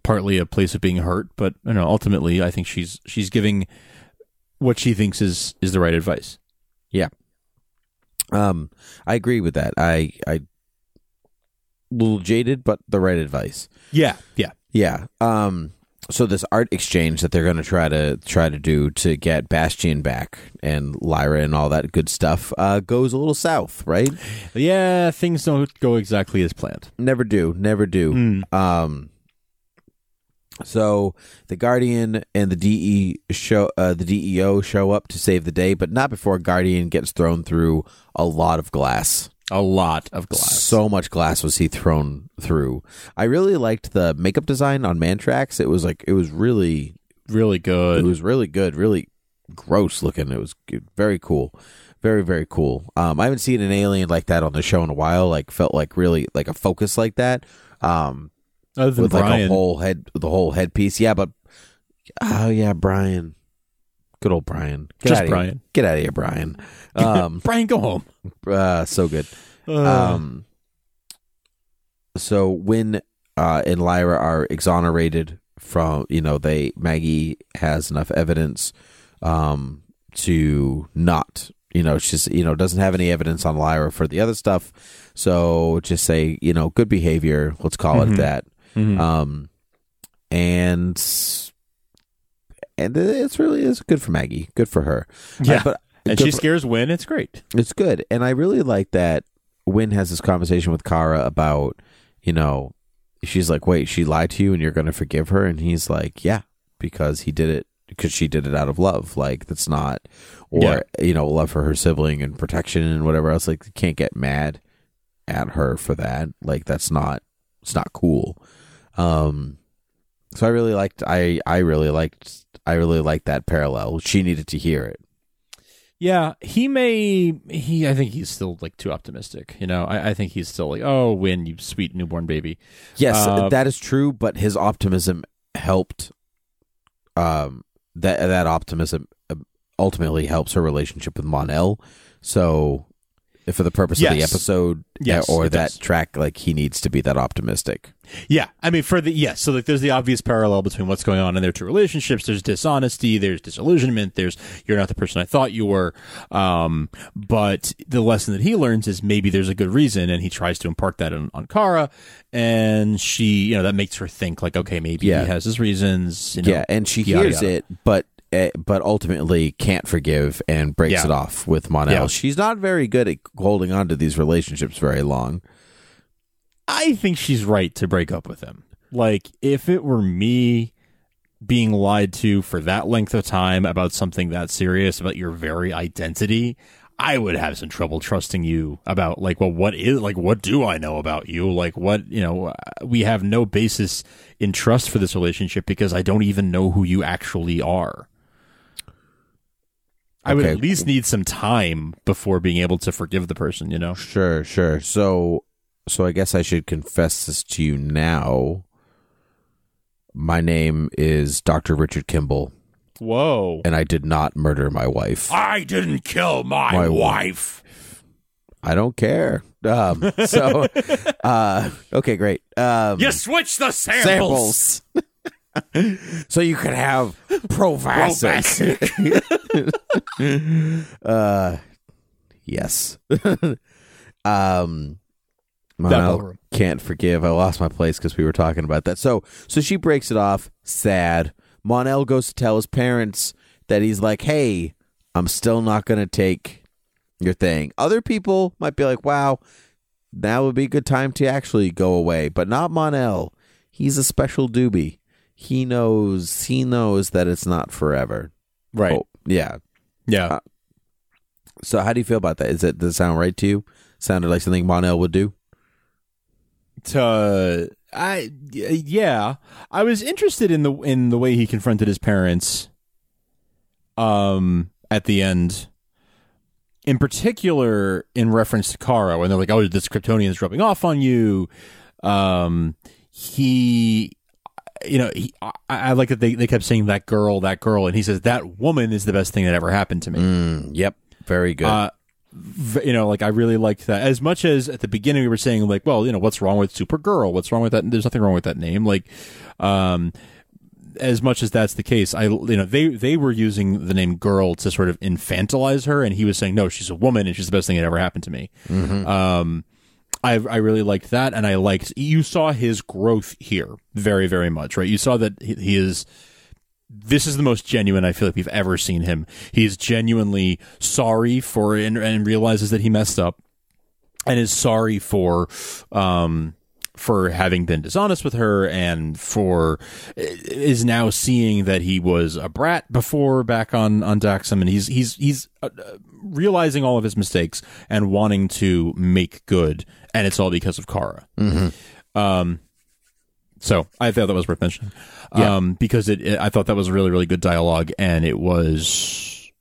partly a place of being hurt. But you know, ultimately, I think she's she's giving what she thinks is is the right advice. Yeah. Um, I agree with that. I I little jaded, but the right advice. Yeah, yeah, Yeah. Um. So this art exchange that they're going to try to try to do to get Bastion back and Lyra and all that good stuff uh, goes a little south, right? yeah. Things don't go exactly as planned. Never do, never do. Um. So the Guardian and the DE show uh, the DEO show up to save the day, but not before Guardian gets thrown through a lot of glass. A lot of glass. So much glass was he thrown through. I really liked the makeup design on Mandrax. It was like it was really really good. it was really good, really gross looking. It was very cool. Very very cool. Um I haven't seen an alien like that on the show in a while. Like felt like really like a focus like that. Um Other than with like a whole head the whole headpiece. Yeah, but oh yeah, Brian. Good old Brian. Get Just outta here. Brian. Get out of here, Brian. Um Brian, go home. uh, so good. Uh, Um, so Winn uh, and Lyra are exonerated from, you know, they Maggie has enough evidence um, to not, you know, she's, you know, doesn't have any evidence on Lyra for the other stuff. So just say, you know, good behavior. Let's call Mhm. it that. Mhm. Um, and and it's really is good for Maggie. Good for her. yeah, Uh, but and she for- scares Winn. It's great. it's good. And I really like that Winn has this conversation with Kara about, you know, she's like, wait, she lied to you and you're going to forgive her? And he's like, yeah, because he did it, because she did it out of love. Like, that's not, or, Yeah. you know, love for her sibling and protection and whatever else. Like, you can't get mad at her for that. Like, that's not, it's not cool. Um, so I really liked, I, I really liked, I really liked that parallel. She needed to hear it. Yeah, he may. He, I think he's still like too optimistic. You know, I, I think he's still like, oh, Winn, you sweet newborn baby. Yes, Uh, that is true, but his optimism helped um that that optimism uh, ultimately helps her relationship with Mon-El. So for the purpose of the episode Yes, or that does. track like he needs to be that optimistic. Yeah, I mean, for the yes, so like there's the obvious parallel between what's going on in their two relationships. There's dishonesty, there's disillusionment, there's you're not the person I thought you were. Um, but the lesson that he learns is maybe there's a good reason, and he tries to impart that on, on Kara, and she, you know, that makes her think like, okay, maybe Yeah. he has his reasons. You know, yeah, and she yada, hears yada. it but uh, Eh, but ultimately can't forgive and breaks Yeah. it off with Mon-El. Yeah. She's not very good at holding on to these relationships very long. I think she's right to break up with him. Like, if it were me, being lied to for that length of time about something that serious about your very identity, I would have some trouble trusting you about like, well, what is like, what do I know about you? Like, what you know, we have no basis in trust for this relationship because I don't even know who you actually are. I would Okay. at least need some time before being able to forgive the person, you know? Sure, sure. So, so I guess I should confess this to you now. My name is Dr. Richard Kimball, Whoa. and I did not murder my wife. I didn't kill my, My wife. I don't care. Um, so, uh, okay, great. Um, You switch the samples. samples. So you could have Provasic. uh, yes. um, Mon-El can't forgive. I lost my place because we were talking about that. So, so she breaks it off. Sad. Mon-El goes to tell his parents that he's like, "Hey, I'm still not going to take your thing." Other people might be like, "Wow, that would be a good time to actually go away," but not Mon-El. He's a special doobie. He knows. He knows that it's not forever. Right. Oh, yeah. yeah. So, how do you feel about that? Is it does it sound right to you? Sounded like something Mon-El would do. to I yeah, I was interested in the in the way he confronted his parents um at the end. In particular in reference to Kara when they're like, "Oh, this Kryptonian's dropping off on you." Um he you know, he, I, I like that they, they kept saying that girl, that girl, and he says that woman is the best thing that ever happened to me. Mm, yep. Very good. Uh, v- you know, like I really liked that. As much as at the beginning we were saying, like, well, you know, what's wrong with Supergirl? What's wrong with that? There's nothing wrong with that name. Like, um, as much as that's the case, I, you know, they they were using the name girl to sort of infantilize her, and he was saying, no, she's a woman, and she's the best thing that ever happened to me. Um, I I really liked that, and I liked you saw his growth here very very much, right? You saw that he, he is this is the most genuine I feel like we've ever seen him. He's genuinely sorry for and, and realizes that he messed up, and is sorry for um for having been dishonest with her and for is now seeing that he was a brat before back on on Daxam and he's he's he's uh, realizing all of his mistakes and wanting to make good and it's all because of Kara. Um so I thought that was worth mentioning. Yeah. Um because it, it I thought that was really really good dialogue and it was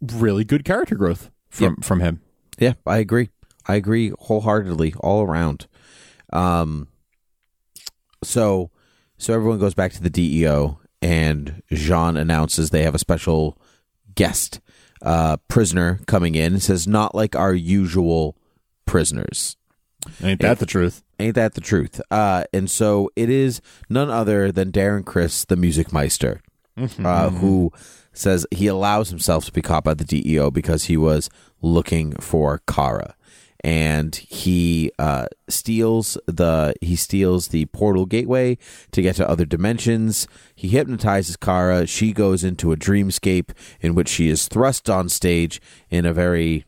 really good character growth from from him. yeah, I agree. I agree wholeheartedly all around. Um, so, so everyone goes back to the DEO, and J'onn announces they have a special guest uh, prisoner coming in. It says, "Not like our usual prisoners." Ain't that the truth? Ain't that the truth? Uh, and so it is none other than Darren Criss, the music meister, uh, who says he allows himself to be caught by the DEO because he was looking for Kara. And he uh, steals the he steals the portal gateway to get to other dimensions. He hypnotizes Kara. She goes into a dreamscape in which she is thrust on stage in a very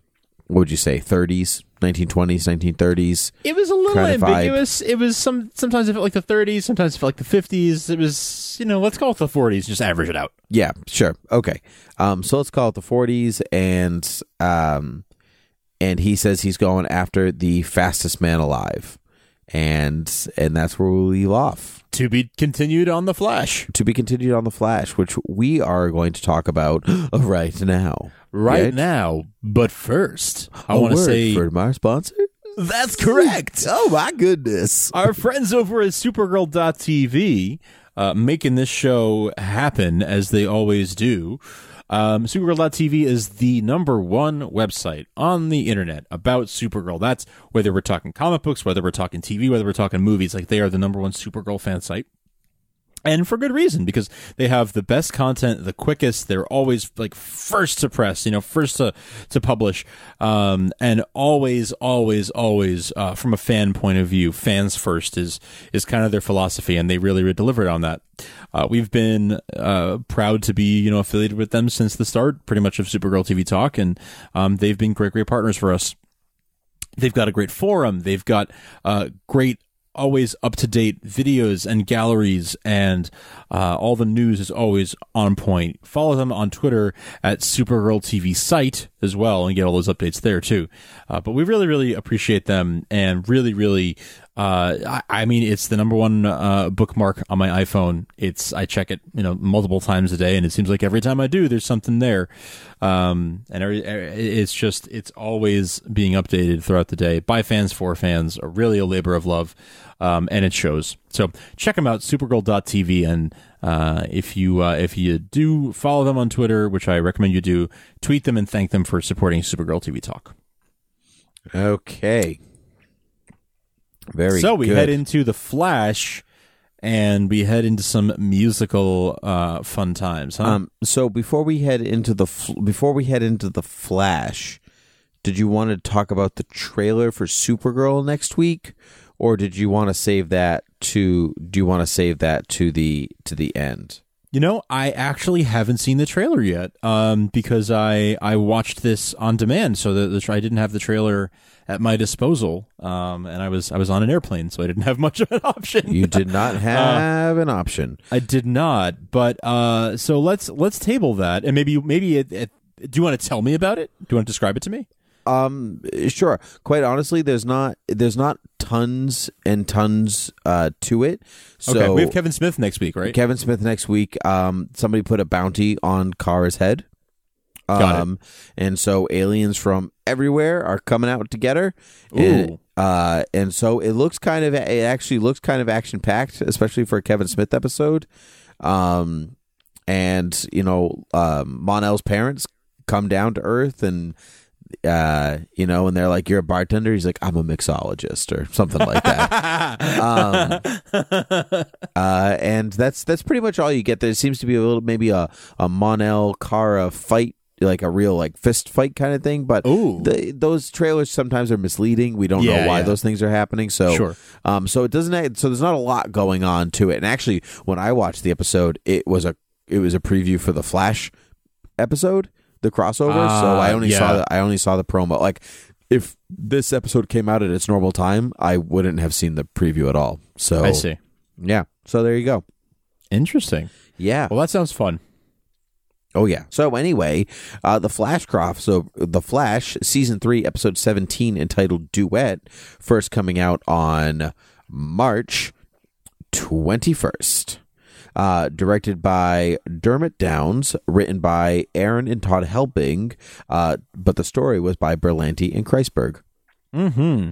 what would you say 30s 1920s 1930s It was a little of vibe. ambiguous. It was some sometimes it felt like the 30s, sometimes it felt like the 50s. It was you know let's call it the 40s, just average it out. Yeah, sure. Okay. Um, so let's call it the 40s, and um, and he says he's going after the fastest man alive, and and that's where we leave off. To be continued on the Flash To be continued on the Flash, which we are going to talk about right now. right Right? now. But first, I want to say for our sponsor. that's correct. Oh my goodness! Our friends over at Supergirl.tv uh, making this show happen as they always do. Um, Supergirl.tv is the number one website on the internet about Supergirl. That's whether we're talking comic books, whether we're talking TV, whether we're talking movies. Like they are the number one Supergirl fan site. And for good reason, because they have the best content, the quickest. They're always like first to press, you know, first to to publish, um, and always, always, always, uh, from a fan point of view, fans first is is kind of their philosophy, and they really, really delivered on that. Uh, we've been uh, proud to be, you know, affiliated with them since the start, pretty much of Supergirl TV Talk, and um, they've been great, great partners for us they've got a great forum they've got uh, great always up to date videos and galleries, and uh, all the news is always on point. Follow them on Twitter at Supergirl TV site as well, and get all those updates there too. Uh, but we really, really appreciate them, and really, really. Uh, I, I mean, it's the number one uh, bookmark on my iPhone. It's I check it, you know, multiple times a day, and it seems like every time I do, there's something there. Um, and every, it's just it's always being updated throughout the day by fans for fans. Really a labor of love, um, and it shows. So check them out, Supergirl.tv, and uh, if you uh, if you do follow them on Twitter, which I recommend you do, tweet them and thank them for supporting Supergirl TV Talk. Okay. Very so we good. head into the Flash, and we head into some musical uh, fun times. Huh? Um, so before we head into the fl- before we head into the Flash, did you want to talk about the trailer for Supergirl next week, or did you want to save that to? Do you want to save that to the to the end? You know, I actually haven't seen the trailer yet um, because I I watched this on demand, so the, the I didn't have the trailer at my disposal, um, and I was I was on an airplane, so I didn't have much of an option. You did not have an option. I did not, but uh, so let's let's table that, and maybe maybe it, it, do you want to tell me about it? Do you want to describe it to me? Um, sure. Quite honestly, there's not there's not tons and tons uh, to it. So okay, we have Kevin Smith next week, right? Kevin Smith next week. Um, somebody put a bounty on Kara's head. Got it. Um, and so aliens from everywhere are coming out to get her. Ooh. And, uh, and so it looks kind of it actually looks kind of action packed, especially for a Kevin Smith episode. Um, and you know, um, Mon-El's parents come down to Earth and. Uh, you know, and they're like, "You're a bartender." He's like, "I'm a mixologist," or something like that. um, uh, and that's that's pretty much all you get. There seems to be a little, maybe a a Mon-El Kara fight, like a real like fist fight kind of thing. But the, those trailers sometimes are misleading. We don't Yeah, know why yeah. those things are happening. So Sure. um, so it doesn't. So there's not a lot going on to it. And actually, when I watched the episode, it was a it was a preview for the Flash episode, the crossover. so Ah, I only yeah. saw the, I only saw the promo. Like if this episode came out at its normal time, I wouldn't have seen the preview at all. So I see. Yeah. So there you go. Interesting. Yeah. Well, that sounds fun. Oh yeah. So anyway, uh, the Flashcroft. So the Flash season three, episode seventeen, entitled "Duet," first coming out on March twenty first. Uh, directed by Dermott Downs, written by Aaron and Todd Helbing, uh, but the story was by Berlanti and Kreisberg. Mm-hmm.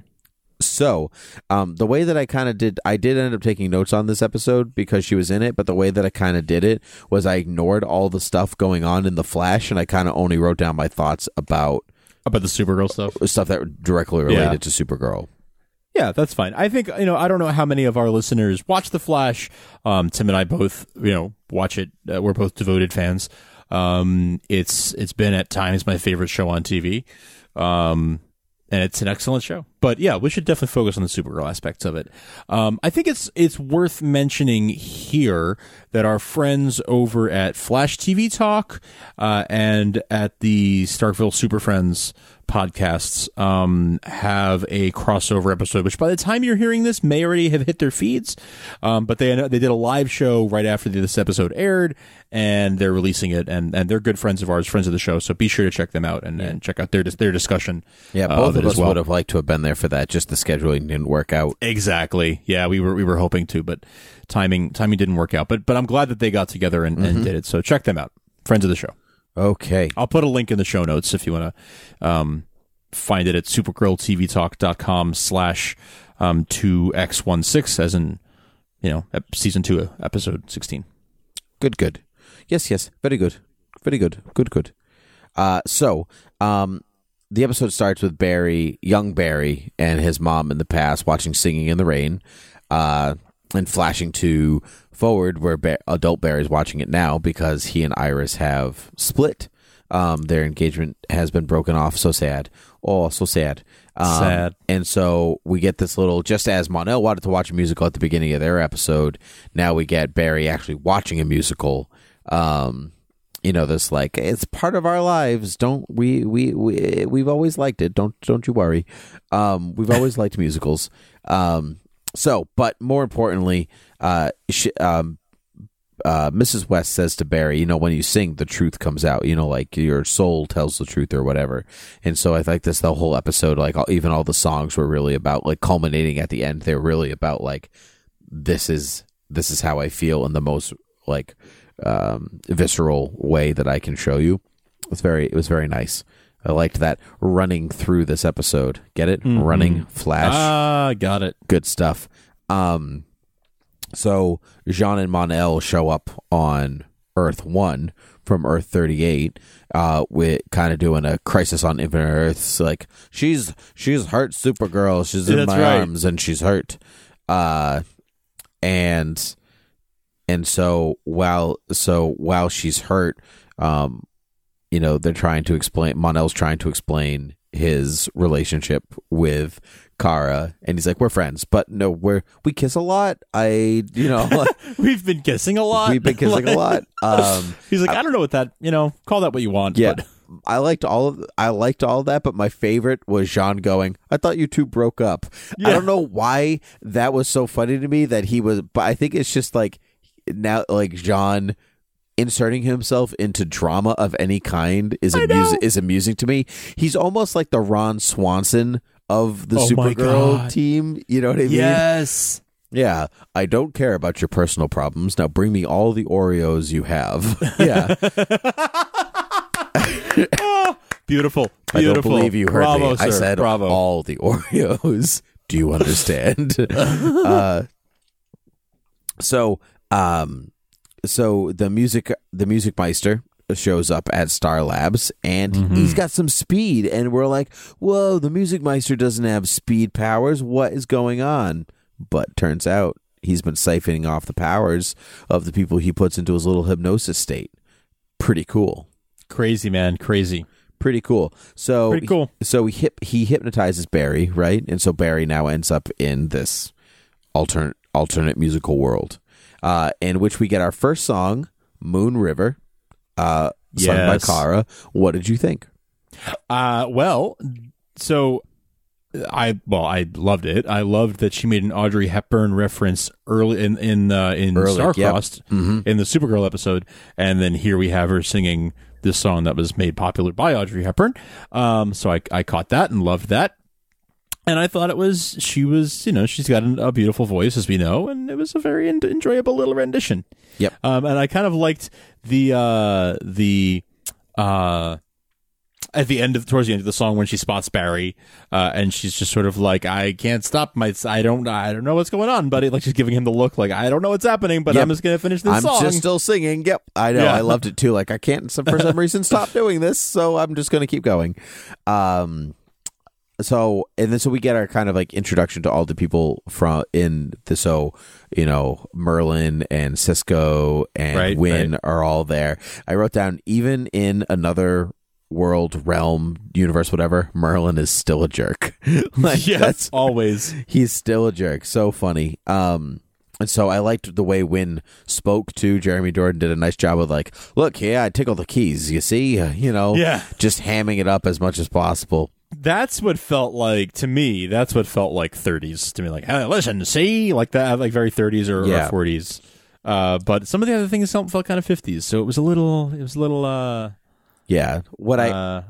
So, um, the way that I kind of did, I did end up taking notes on this episode because she was in it. But the way that I kind of did it was I ignored all the stuff going on in the Flash, and I kind of only wrote down my thoughts about About the Supergirl stuff. stuff that directly related Yeah. to Supergirl. Yeah, that's fine. I think you know. I don't know how many of our listeners watch The Flash. Um, Tim and I both, you know, watch it. Uh, we're both devoted fans. Um, it's it's been at times my favorite show on TV. Um, and it's an excellent show. But yeah, we should definitely focus on the Supergirl aspects of it. Um, I think it's it's worth mentioning here that our friends over at Flash TV Talk uh, and at the Starkville Super Friends podcasts um, have a crossover episode, which by the time you're hearing this may already have hit their feeds. Um, but they they did a live show right after this episode aired, and they're releasing it, and, and they're good friends of ours, friends of the show. So be sure to check them out and, and check out their their discussion. Yeah, uh, both of as us well. would have liked to have been there for that. Just the scheduling didn't work out. Exactly. Yeah, we were we were hoping to, but timing timing didn't work out. But but I'm glad that they got together and, and did it. So check them out, friends of the show. Okay. I'll put a link in the show notes if you want to um, find it at supergirltvtalk.com slash um, 2x16 as in, you know, season 2, episode 16. Good, good. Yes, yes. Very good. Very good. Good, good. Uh, so, um, the episode starts with Barry, young Barry, and his mom in the past watching Singing in the Rain, uh, and flashing to forward where ba- adult Barry is watching it now because he and Iris have split. Um, their engagement has been broken off. So sad. Oh, so sad. Um, Sad. And so we get this little, just as Mon-El wanted to watch a musical at the beginning of their episode, now we get Barry actually watching a musical. Um, you know, this like it's part of our lives. Don't we? We we we've always liked it. Don't don't you worry. Um, we've always liked musicals. Um, so, but more importantly, uh, she, um, uh, Mrs. West says to Barry, you know, when you sing, the truth comes out. You know, like your soul tells the truth or whatever. And so I like this the whole episode. Like all, even all the songs were really about like culminating at the end. They're really about like this is this is how I feel in the most like um, visceral way that I can show you. It's very it was very nice. I liked that running through this episode. Get it? Running flash Ah, got it. good stuff. Um, so J'onn and Mon-El show up on Earth One from Earth Thirty Eight, uh, with kind of doing a crisis on Infinite Earths. Like she's she's hurt, Supergirl. She's in my right. arms and she's hurt. Uh, and and so while so while she's hurt, um, you know they're trying to explain. Mon-El's trying to explain his relationship with Kara, and he's like, "We're friends, but no, we're we kiss a lot. I, you know, We've been kissing a lot. we've been kissing a lot." Um, He's like, I, don't know what that. You know, call that what you want. yeah, but- I liked all of I liked all of that, but my favorite was J'onn going. I thought you two broke up. I don't know why that was so funny to me that he was, but I think it's just like now, like J'onn inserting himself into drama of any kind is I amusing. Is amusing to me. He's almost like the Ron Swanson of the Oh Supergirl team. You know what I mean? yes. Yeah, I don't care about your personal problems. Now bring me all the Oreos you have. yeah, Beautiful. I Beautiful. don't believe you heard Bravo, me. I said Bravo. all the Oreos. Do you understand? uh, so, um, so the music, the music meister shows up at Star Labs, and Mm-hmm. he's got some speed, and we're like, "Whoa, the music meister doesn't have speed powers. What is going on?" But turns out he's been siphoning off the powers of the people he puts into his little hypnosis state. Pretty cool Crazy man. Crazy. pretty cool. So Pretty cool. So he hip, he hypnotizes Barry, right? And so Barry now ends up in this alternate alternate musical world, uh, in which we get our first song, "Moon River," uh, sung by. Kara. What did you think? Uh, well, so I well, I loved it. I loved that she made an Audrey Hepburn reference early in in uh, in Early, yep. Starcrossed in the Supergirl episode, and then here we have her singing this song that was made popular by Audrey Hepburn. Um, so I I caught that and loved that. And I thought it was she was you know she's got an, a beautiful voice as we know, and it was a very en- enjoyable little rendition. Yep. Um, and I kind of liked the uh, the uh, at the end of towards the end of the song when she spots Barry, uh, and she's just sort of like, "I can't stop my, I don't, I don't know what's going on, buddy." Like she's giving him the look, like, "I don't know what's happening, but Yep. I'm just gonna finish this I'm song." just still singing. Yep, I know. Yeah. I loved it too. Like I can't some, for some reason stop doing this, so I'm just going to keep going. Um, so and then so we get our kind of like introduction to all the people from in the so you know Merlyn and Cisco and Right, Winn are all there. I wrote down even in another world realm universe whatever Merlyn is still a jerk like yes, that's always. he's still a jerk. So funny. Um, and so I liked the way Winn spoke to Jeremy Jordan. Did a nice job of like, look, yeah, I tickle the keys. You see, you know, Yeah. just hamming it up as much as possible. That's what felt like to me. That's what felt like 30s to me. Like, hey, listen, see, like that, like very 30s or, Yeah. or 40s. Uh, but some of the other things felt, felt kind of 50s. So it was a little, it was a little, uh, Yeah. What I uh,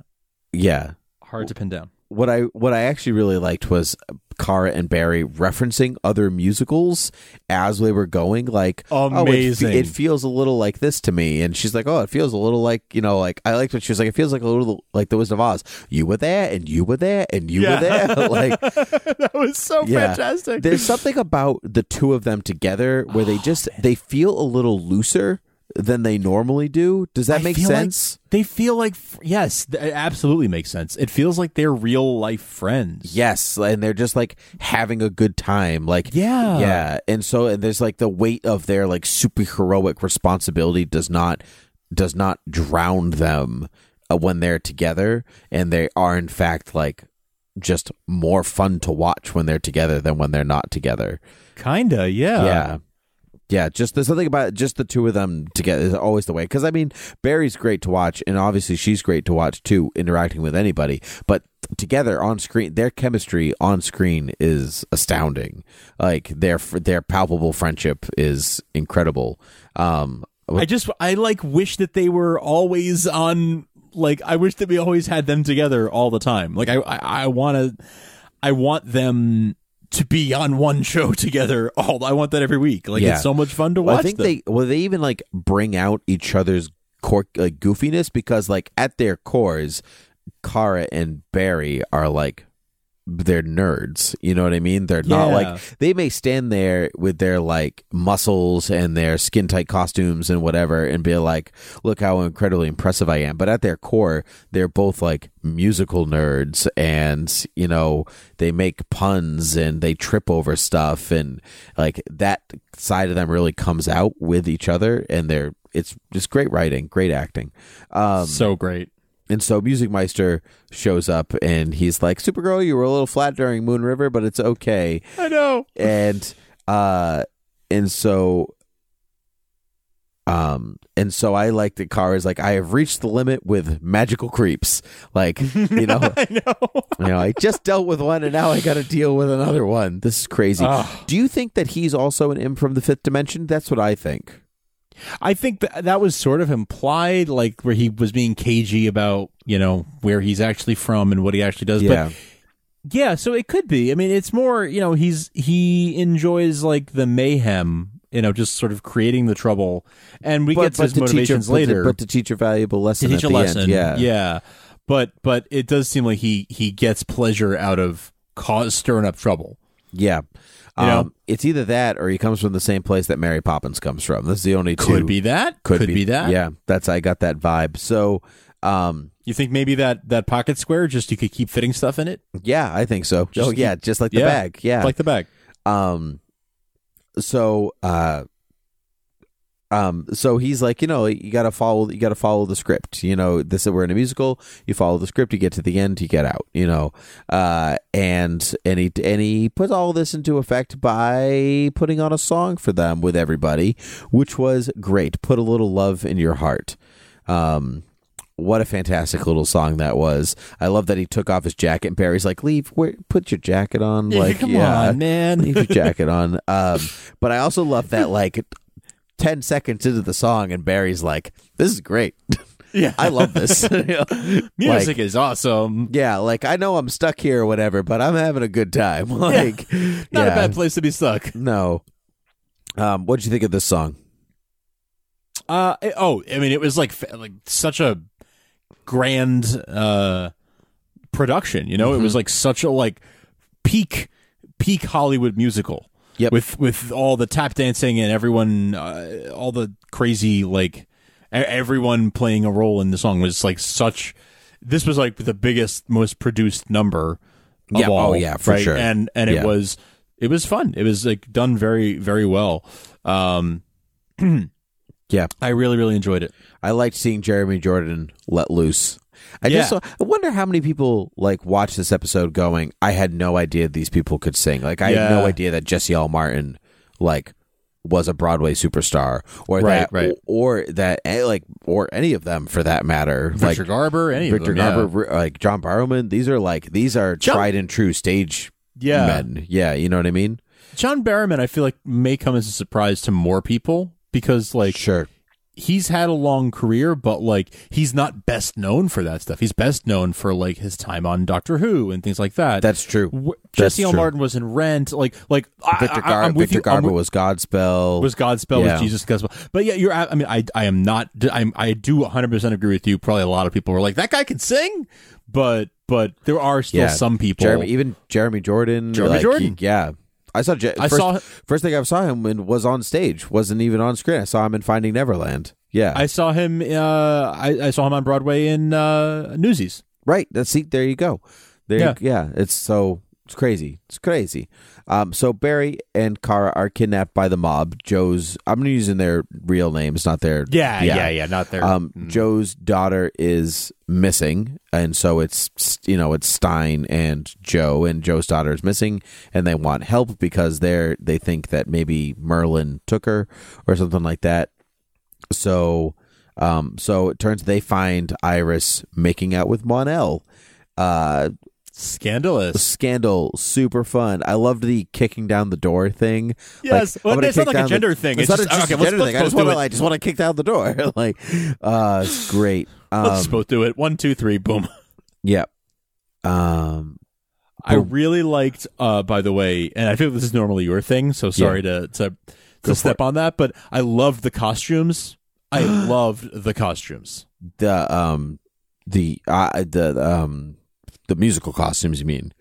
yeah. hard to pin down. What I what I actually really liked was Kara and Barry referencing other musicals as they were going. Like, oh, it Amazing. it, feels a little like this to me. And she's like, oh, it feels a little like you know, like I liked what she was like. It feels like a little like the Wizard of Oz. You were there, and you were there, and you Yeah. were there. like, that was so Yeah. fantastic. there's something about the two of them together where they oh, just they feel a little looser than they normally do. Does that I make feel like sense? they feel like yes, it absolutely makes sense. It feels like they're real life friends. Yes, and they're just like having a good time. Like Yeah. yeah. And so and there's like the weight of their like super heroic responsibility does not does not drown them uh, when they're together, and they are in fact like just more fun to watch when they're together than when they're not together. Kinda, yeah. yeah. Yeah, just there's something about just the two of them together is always the way. Because I mean, Barry's great to watch, and obviously she's great to watch too, interacting with anybody. But together on screen, their chemistry on screen is astounding. Like their their palpable friendship is incredible. Um, I just I like wish that they were always on like I wish that we always had them together all the time. Like I I, I want to I want them to be on one show together all I want that every week. Like Yeah. it's so much fun to Well, watch I think them. they well they even like bring out each other's core like goofiness because like at their cores, Kara and Barry are like they're nerds. You know what I mean? They're not Yeah. like they may stand there with their like muscles and their skin tight costumes and whatever and be like, look how incredibly impressive I am. But at their core, they're both like musical nerds and, you know, they make puns and they trip over stuff and like that side of them really comes out with each other and they're it's just great writing, great acting. Um so great. And so Music Meister shows up and he's like, Supergirl, you were a little flat during Moon River, but it's okay. I know. And uh and so um and so I like that Car is like, I have reached the limit with magical creeps. Like, you know, I know. you know, I just dealt with one and now I gotta deal with another one. This is crazy. Ah. Do you think that he's also an imp from the fifth dimension? That's what I think. I think that that was sort of implied, like where he was being cagey about, you know, where he's actually from and what he actually does. Yeah. But yeah, so it could be. I mean, it's more, you know, he's he enjoys like the mayhem, you know, just sort of creating the trouble, and we get to his to teach a- motivations but later. but to teach a valuable to lesson teach at a the lesson, end. Yeah. yeah. But but it does seem like he he gets pleasure out of cause stirring up trouble. Yeah. You know? Um, it's either that or he comes from the same place that Mary Poppins comes from. This is the only two. Could be that. Could, be, that. Yeah, that's I got that vibe. So, um, You think maybe that that pocket square just you could keep fitting stuff in it, yeah, I think so. Just oh, yeah, just like the yeah, bag. Yeah. like the bag. um, so, uh, um, so he's like, you know, you gotta follow, you gotta follow the script. You know, this we're in a musical. You follow the script. You get to the end. You get out. You know, uh, and and he and he put all this into effect by putting on a song for them with everybody, which was great. Put a little love in your heart. Um, what a fantastic little song that was. I love that he took off his jacket and Barry's like, leave, where, put your jacket on. like, come yeah, on, man. leave your jacket on. Um, but I also love that like 10 seconds into the song and Barry's like, this is great. Yeah, I love this. You know? music Like, is awesome. yeah, like I know I'm stuck here or whatever, but I'm having a good time. Like, Not yeah, a bad place to be stuck. No. Um, what'd you think of this song? Uh it- oh, I mean, it was like like such a grand uh production. You know, it Mm-hmm. was like such a like peak peak Hollywood musical. Yep. With with all the tap dancing and everyone, uh, all the crazy like everyone playing a role in the song was like such. This was like the biggest, most produced number of Yeah, oh, all. yeah, for right? sure. And and it Yeah. was it was fun. It was like done very very well. Um, Yeah. I really really enjoyed it. I liked seeing Jeremy Jordan let loose. I just Yeah. I wonder how many people like watch this episode going, I had no idea these people could sing. Like I had no idea that Jesse L. Martin like was a Broadway superstar or Right, that right. or that eh, like or any of them for that matter. Victor like Garber, any Victor of them, Garber, r- like John Barrowman, these are like these are John- tried and true stage Yeah. men. Yeah, you know what I mean? John Barrowman, I feel like may come as a surprise to more people because like Sure. He's had a long career, but like he's not best known for that stuff. He's best known for like his time on Doctor Who and things like that. That's true. W- That's Jesse L. true. Martin was in Rent. Like like I- Victor, I, Gar- with Victor you. Garber with- was Godspell. was Godspell Yeah. was Jesus Gospel. But yeah, you're. I mean, I I am not. I'm. I do 100 percent agree with you. Probably a lot of people were like that guy can sing, but but there are still Yeah. some people. Jeremy, even Jeremy Jordan. Jeremy like, Jordan. he- yeah. I saw. Je- I first, saw- first thing I saw him in was on stage. wasn't even on screen. I saw him in Finding Neverland. Yeah, I saw him. Uh, I, I saw him on Broadway in uh, Newsies. right. That's see. There you go. There. Yeah. You, yeah. It's so. It's crazy. It's crazy. Um, so Barry and Kara are kidnapped by the mob. Joe's I'm using their real names, not their Yeah, yeah, yeah. Not their Um, Joe's daughter is missing, and so it's you know it's Stein and Joe, and Joe's daughter is missing, and they want help because they're they think that maybe Merlyn took her or something like that. So, um, so it turns they find Iris making out with Mon-El. Uh, Scandalous. scandal, super fun. I loved the kicking down the door thing. Yes. Like, Well, it's not like a down the- gender thing. It's, It's not just- a, okay, a gender let's thing. I just want to. I just want to kick down the door. like, uh, it's great. Um, Let's both do it. One, two, three, boom. yeah. Um. I really liked, uh, by the way, and I feel this is normally your thing, so sorry to to, to for step on that, but I loved the costumes. I loved the costumes. The um. The uh, the um. The musical costumes. You mean?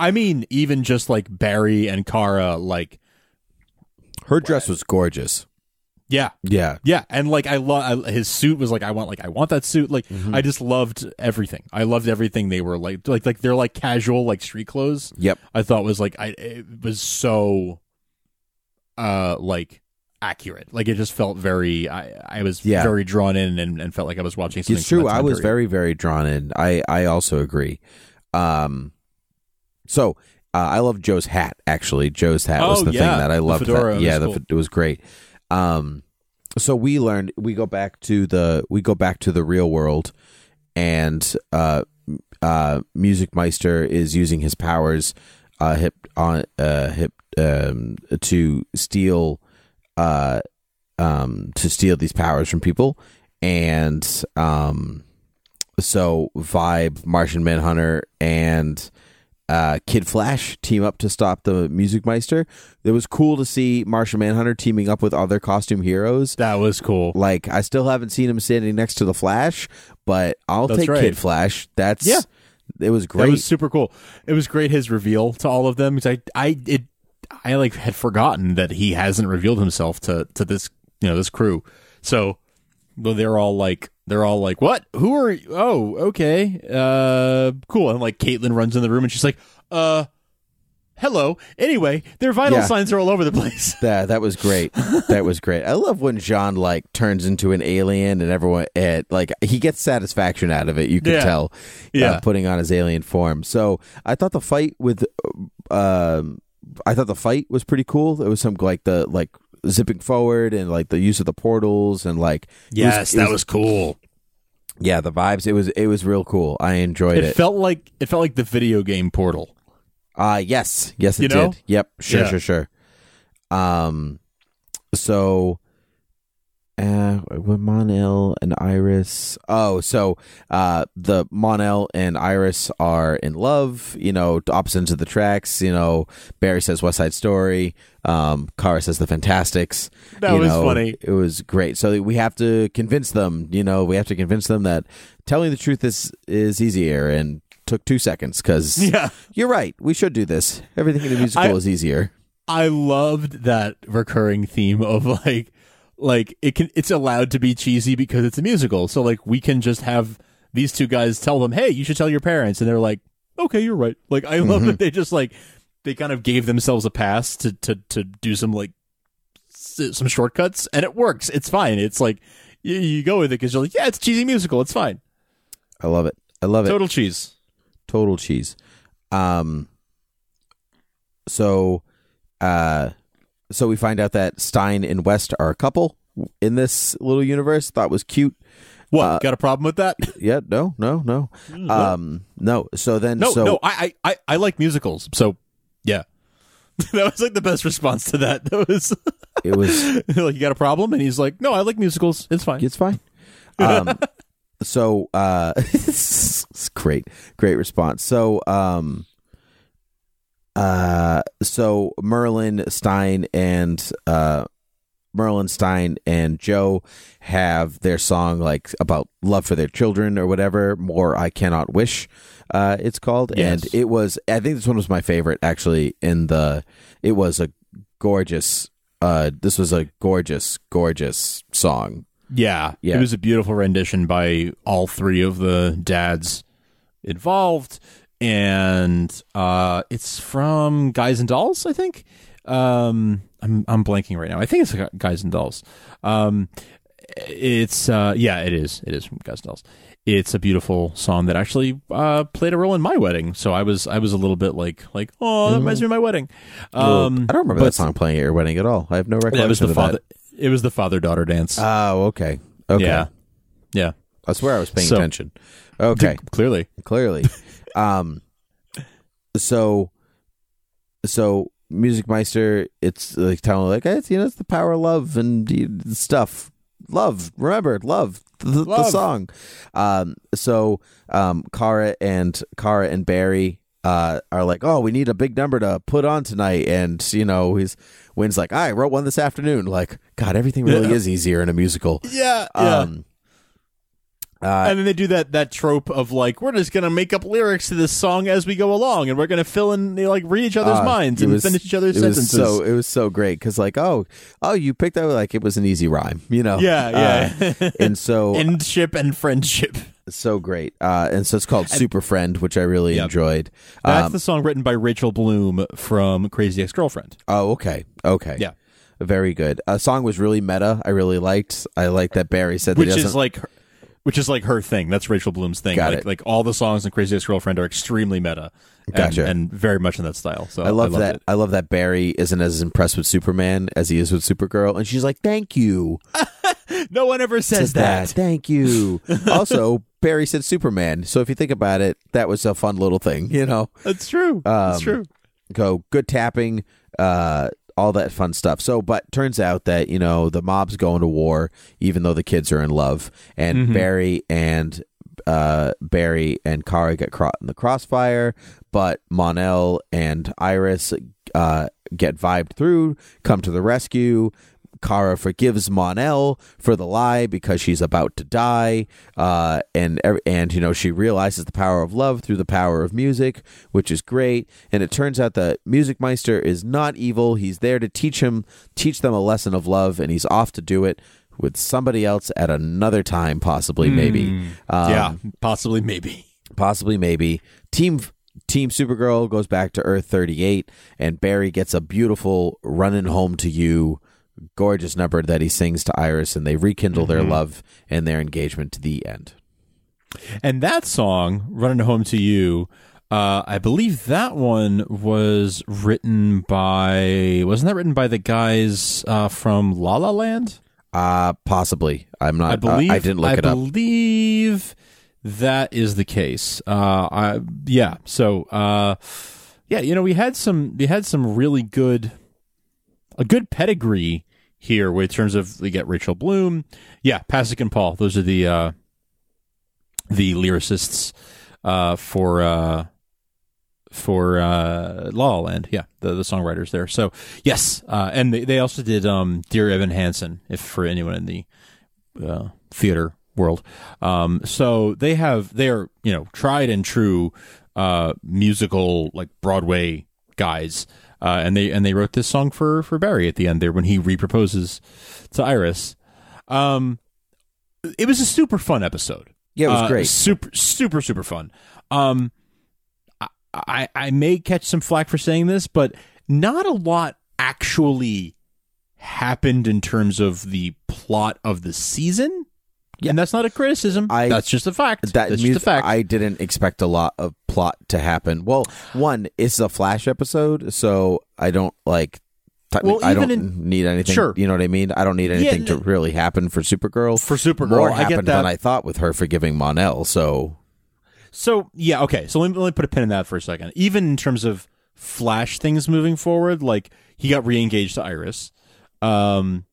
I mean, even just like Barry and Kara, like, Her dress was gorgeous. yeah, Yeah. yeah, and like I love his suit was like I want like I want that suit. Like Mm-hmm. I just loved everything. I loved everything they were like like like they're like casual like street clothes. Yep. I thought was like I it was so uh like accurate. Like it just felt very I I was Yeah. very drawn in and, and felt like I was watching something. It's true. I was period. very, very drawn in. I, I also agree. Um, so uh, I love Joe's hat. Actually, Joe's hat was Oh, the yeah. thing that I The loved. fedora that, was yeah, the cool. fe- it was great. Um, so we learned. We go back to the. We go back to the real world, and uh, uh, Music Meister is using his powers, uh, hip on uh, hip um, to steal, uh, um, to steal these powers from people, and um, so Vibe, Martian Manhunter, and uh, Kid Flash team up to stop the Music Meister. It was cool to see Martian Manhunter teaming up with other costume heroes. that was cool. Like I still haven't seen him standing next to the Flash, but I'll That's take right. Kid Flash. That's Yeah. It was great. It was super cool. It was great his reveal to all of them because I I it I like had forgotten that he hasn't revealed himself to to this you know this crew. So they're all like they're all like what? Who are you? Oh, okay. Uh cool. And like Caitlin runs in the room and she's like, "Uh hello. Anyway, their vital Yeah. signs are all over the place." That that was great. that was great. I love when J'onn like turns into an alien and everyone it, like he gets satisfaction out of it. You can Yeah. tell. Yeah. uh, putting on his alien form. So I thought the fight with, um, I thought the fight was pretty cool. It was some like the like zipping forward and like the use of the portals and like yes, was- it was- cool. yeah the vibes. It was it was real cool. I enjoyed It, it. felt like it felt like the video game Portal. Uh yes, yes, it You know? did. Yep, sure, Yeah. sure, sure. Um, so, uh, with Mon-El and Iris. Oh, so uh, the Mon-El and Iris are in love. You know, opposite ends of the tracks. You know, Barry says West Side Story. Um, Kara says The Fantasticks. That You was know, funny. It was great. So we have to convince them. You know, we have to convince them that telling the truth is is easier and took two seconds because Yeah. you're right. We should do this. Everything in a musical I- is easier. I loved that recurring theme of like like it can it's allowed to be cheesy because it's a musical. So like we can just have these two guys tell them, "Hey, you should tell your parents." And they're like, "Okay, you're right." Like I love that they just like they kind of gave themselves a pass to to to do some like s- some shortcuts and it works. It's fine. It's like you, you go with it cuz you're like, "Yeah, it's a cheesy musical. It's fine." I love it. I love it. Total cheese. Total cheese. Um. So, uh, so we find out that Stein and West are a couple in this little universe. Thought was cute. What? Uh, got a problem with that? Yeah. No. No. No. Um. No. So then. No, so no, I, I, I, like musicals, so yeah. that was like the best response to that. That was it was. like, you got a problem? And he's like, no, I like musicals. It's fine. It's fine. Um, so uh, it's great, great response. So um, uh, so Merlyn Stein and uh, Merlyn Stein and Joe have their song like about love for their children or whatever. More I cannot wish. Uh, it's called, Yes. and it was. I think this one was my favorite actually. In the, it was a gorgeous. Uh, this was a gorgeous, gorgeous song. Yeah. Yeah. It was a beautiful rendition by all three of the dads involved. And uh, it's from Guys and Dolls, I think. Um, I'm I'm blanking right now. I think it's Guys and Dolls. Um, it's uh, yeah, it is. It is from Guys and Dolls. It's a beautiful song that actually uh, played a role in my wedding. So I was I was a little bit like like oh that reminds me of my wedding. Um, I don't remember that song playing at your wedding at all. I have no recollection That was the of father. It was the father daughter dance. Oh, okay. Okay. Yeah, yeah. I swear I was paying So- attention. Okay. Clearly, clearly. um, so, so Music Meister, it's like telling like it's you know it's the power of love and the stuff. Love, remember, love the, the song. Um, so, um, Kara and Kara and Barry uh are like, oh, we need a big number to put on tonight, and you know, he's wins like, I wrote one this afternoon. Like, God, everything really Yeah. is easier in a musical. yeah, Um, uh, and then they do that that trope of like we're just gonna make up lyrics to this song as we go along, and we're gonna fill in you know, like read each other's Uh, minds and was- finish each other's it was sentences. so it was so great because like oh oh you picked that like it was an easy rhyme you know yeah, yeah. Uh, and so Endship and friendship. so great uh and so it's called Super Friend which I really Yep. enjoyed That's um, the song written by Rachel Bloom from Crazy Ex Girlfriend. oh okay okay Yeah. very good a song was really meta I really liked I like that Barry said that which is like which is like her thing. That's Rachel Bloom's thing. Got like, it. like all the songs in Crazy Ex Girlfriend are extremely meta, and, Gotcha. and very much in that style. So I love loved that. It. I love that Barry isn't as impressed with Superman as he is with Supergirl, and she's like, "Thank you." No one ever says that. Thank you. also, Barry said Superman, so if you think about it, that was a fun little thing, you know. That's true. That's Um, true. go good tapping uh all that fun stuff. So but turns out that you know the mob's going to war even though the kids are in love. And Mm-hmm. barry and uh barry and kara get caught in the crossfire but Mon-El and iris uh get vibed through come to the rescue Kara forgives Mon-El for the lie because she's about to die, uh, and and you know she realizes the power of love through the power of music, which is great. And it turns out that Music Meister is not evil; he's there to teach him, teach them a lesson of love, and he's off to do it with somebody else at another time, possibly, maybe. Um, yeah, possibly, maybe. possibly maybe team team supergirl goes back to earth 38 and barry gets a beautiful running home to you gorgeous number that he sings to iris and they rekindle their love and their engagement to the end And that song, "Running Home to You," uh, I believe that one was written by. Wasn't that written by the guys uh, from La La Land? uh possibly i'm not I believe. uh, i didn't look I it up believe that is the case. Uh, I, yeah. So, uh, yeah, you know, we had some. We had some really good, a good pedigree here in terms of we get Rachel Bloom, yeah, Pasek and Paul. Those are the uh, the lyricists uh, for uh, for uh, La La Land. Yeah, the the songwriters there. So yes, uh, and they, they also did um, Dear Evan Hansen. If for anyone in the uh, theater world, um, so they have they are you know tried and true uh, musical like Broadway guys. Uh, and they and they wrote this song for for Barry at the end there when he reproposes to Iris. Um, it was a super fun episode. yeah it was Uh, great Super, super, super fun. Um, I, I, I may catch some flack for saying this, but not a lot actually happened in terms of the plot of the season. And that's not a criticism. I- that's just a fact. that that's mus- just a fact. I didn't expect a lot of plot to happen. Well, one, it's a flash episode, so I don't like. Well, I don't in- need anything. Sure. you know what I mean. I don't need anything to really happen for Supergirl. For Supergirl, more I get happened that. than I thought with her forgiving Mon-El. So So yeah, okay. So let me, let me put a pin in that for a second. Even in terms of Flash things moving forward, like he got re-engaged to Iris, um,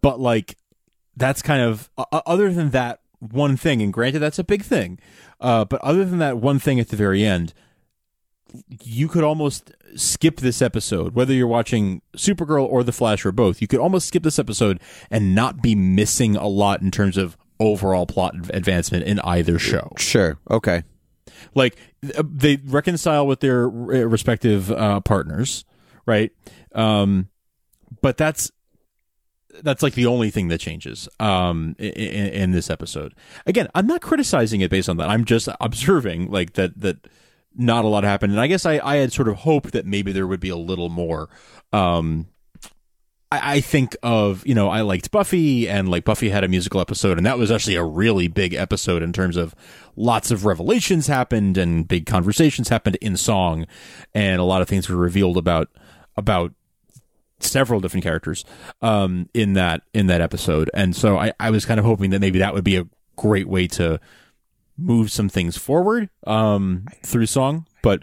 but like that's kind of uh, other than that one thing. And granted, that's a big thing, uh, but other than that one thing at the very end, you could almost skip this episode, whether you're watching Supergirl or The Flash or both. You could almost skip this episode and not be missing a lot in terms of overall plot advancement in either show. sure, okay, Like uh, they reconcile with their uh, respective uh, partners, right? Um, but that's that's like the only thing that changes um in, in this episode. Again, I'm not criticizing it based on that. I'm just observing like that that not a lot happened, and I guess I I had sort of hoped that maybe there would be a little more. Um, I, I think of you know I liked Buffy and like Buffy had a musical episode and that was actually a really big episode in terms of lots of revelations happened and big conversations happened in song and a lot of things were revealed about about several different characters um, in that in that episode and so I, I was kind of hoping that maybe that would be a great way to move some things forward um, through song but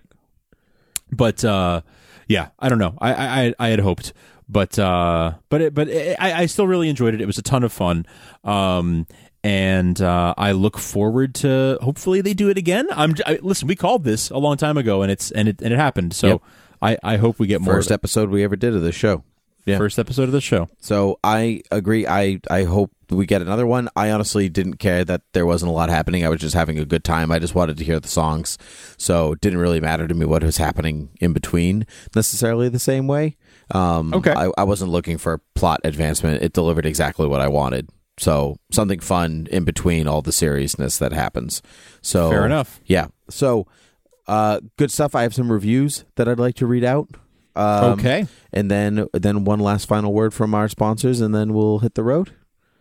but uh, yeah I don't know I I, I had hoped but uh, but it, but it, I, I still really enjoyed it. It was a ton of fun. Um, and uh, I look forward to hopefully they do it again. I'm I, listen. We called this a long time ago, and it's and it and it happened. So Yep. I, I hope we get more. First episode we ever did of the show. Yeah. First episode of the show. So I agree. I I hope we get another one. I honestly didn't care that there wasn't a lot happening. I was just having a good time. I just wanted to hear the songs, so it didn't really matter to me what was happening in between necessarily the same way. Um, Okay. I, I wasn't looking for plot advancement. It delivered exactly what I wanted. So something fun in between all the seriousness that happens. So Fair enough. Yeah. So uh, good stuff. I have some reviews that I'd like to read out. Um, okay, and then then one last final word from our sponsors, and then we'll hit the road.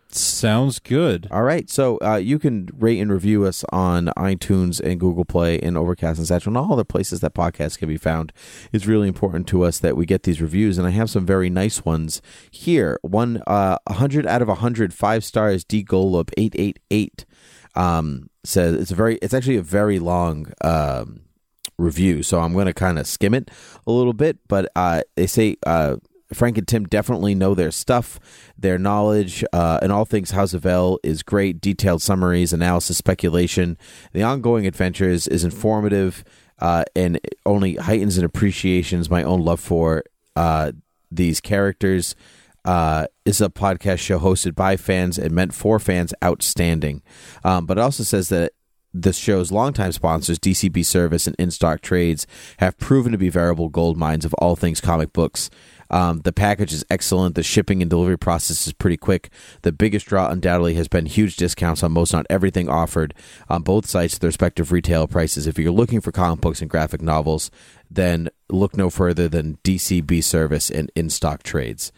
sounds good. All right, so uh, you can rate and review us on iTunes and Google Play and Overcast and Stitcher and all other places that podcasts can be found. It's really important to us that we get these reviews, and I have some very nice ones here. One, uh, 100 out of 100, five stars, D Golub 888 um, says it's a very, it's actually a very long um, review, so I'm going to kind of skim it a little bit. But uh, they say uh, Frank and Tim definitely know their stuff. Their knowledge uh, in all things House of El is great. Detailed summaries, analysis, speculation. The ongoing adventures is informative uh, and only heightens and appreciations my own love for uh, these characters. Uh, is a podcast show hosted by fans and meant for fans. Outstanding, um, but it also says that the show's longtime sponsors, DCB Service and In Stock Trades, have proven to be variable gold mines of all things comic books. Um, the package is excellent. The shipping and delivery process is pretty quick. The biggest draw, undoubtedly, has been huge discounts on most, not everything offered on both sites, their respective retail prices. If you're looking for comic books and graphic novels, then look no further than DCB Service and In Stock Trades.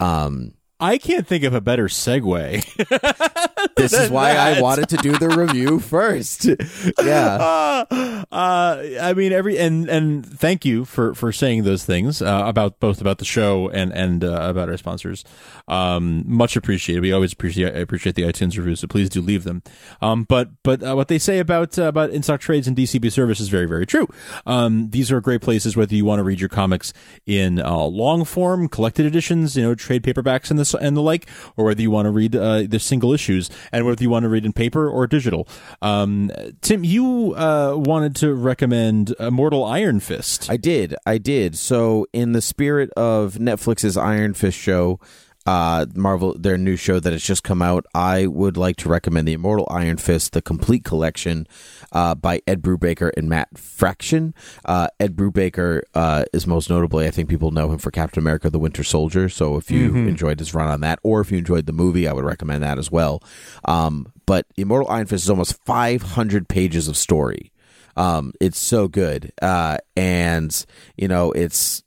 Um, I can't think of a better segue. this is why I wanted to do the review first. yeah. uh, uh, I mean, every and and thank you for for saying those things uh, about both about the show and and uh, about our sponsors. Um, much appreciated. We always appreciate appreciate the iTunes reviews, so please do leave them. Um, but but uh, what they say about uh, about in stock trades and DCB service is very very true. Um, these are great places whether you want to read your comics in uh, long form, collected editions, you know, trade paperbacks and the and the like, or whether you want to read the single issues, and whether you want to read in paper or digital. Um, Tim, you uh, wanted to recommend Immortal Iron Fist. I did. I did. So, in the spirit of Netflix's Iron Fist show, uh, Marvel, their new show that has just come out, I would like to recommend the Immortal Iron Fist, the complete collection uh, by Ed Brubaker and Matt Fraction. Uh, Ed Brubaker uh, is most notably, I think people know him for Captain America: The Winter Soldier. So, if you enjoyed his run on that, or if you enjoyed the movie, I would recommend that as well. Um, but Immortal Iron Fist is almost 500 pages of story. Um, it's so good, uh, and you know, it's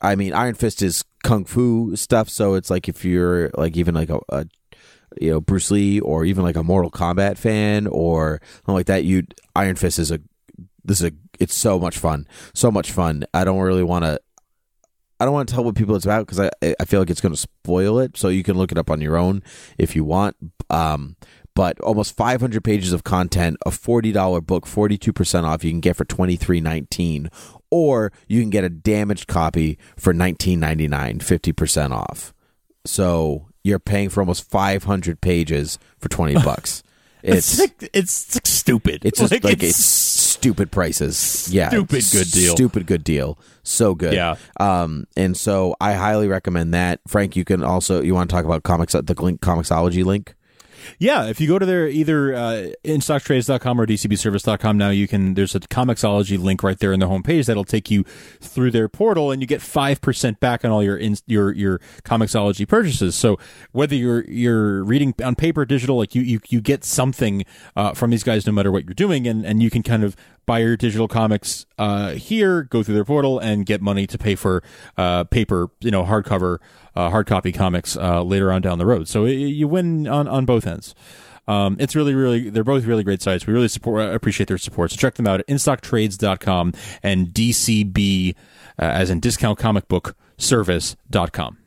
I mean, Iron Fist is kung fu stuff, so it's like if you're like even like a, a you know Bruce Lee or even like a Mortal Kombat fan or something like that, you Iron Fist is a this is a it's so much fun, so much fun. I don't really want to. I don't want to tell what people it's about because I I feel like it's going to spoil it. So you can look it up on your own if you want. Um, but almost 500 pages of content, a $40 book, 42% off you can get for 23.19 or you can get a damaged copy for 19.99, 50% off. So you're paying for almost 500 pages for 20 bucks. It's It's like, it's like stupid. it's just like, it's, it's stupid prices. Yeah, Stupid good deal. Stupid good deal. So good. Yeah. Um, and so I highly recommend that. Frank, you can also you want to talk about comics at the link Comixology link. Yeah, if you go to their either uh, instocktrades.com or dcbservice.com now, you can. There's a Comixology link right there in the homepage that'll take you through their portal, and you get five percent back on all your in, your your Comixology purchases. So whether you're you're reading on paper, digital, like you you, you get something uh, from these guys no matter what you're doing, and and you can kind of buy your digital comics uh, here, go through their portal, and get money to pay for uh, paper, you know, hardcover, uh, hard copy comics uh, later on down the road. So you win on on both ends. Um, it's really, really, they're both really great sites. We really support, uh, appreciate their support. So check them out at instocktrades.com and DCB, uh, as in discount comic book service.com.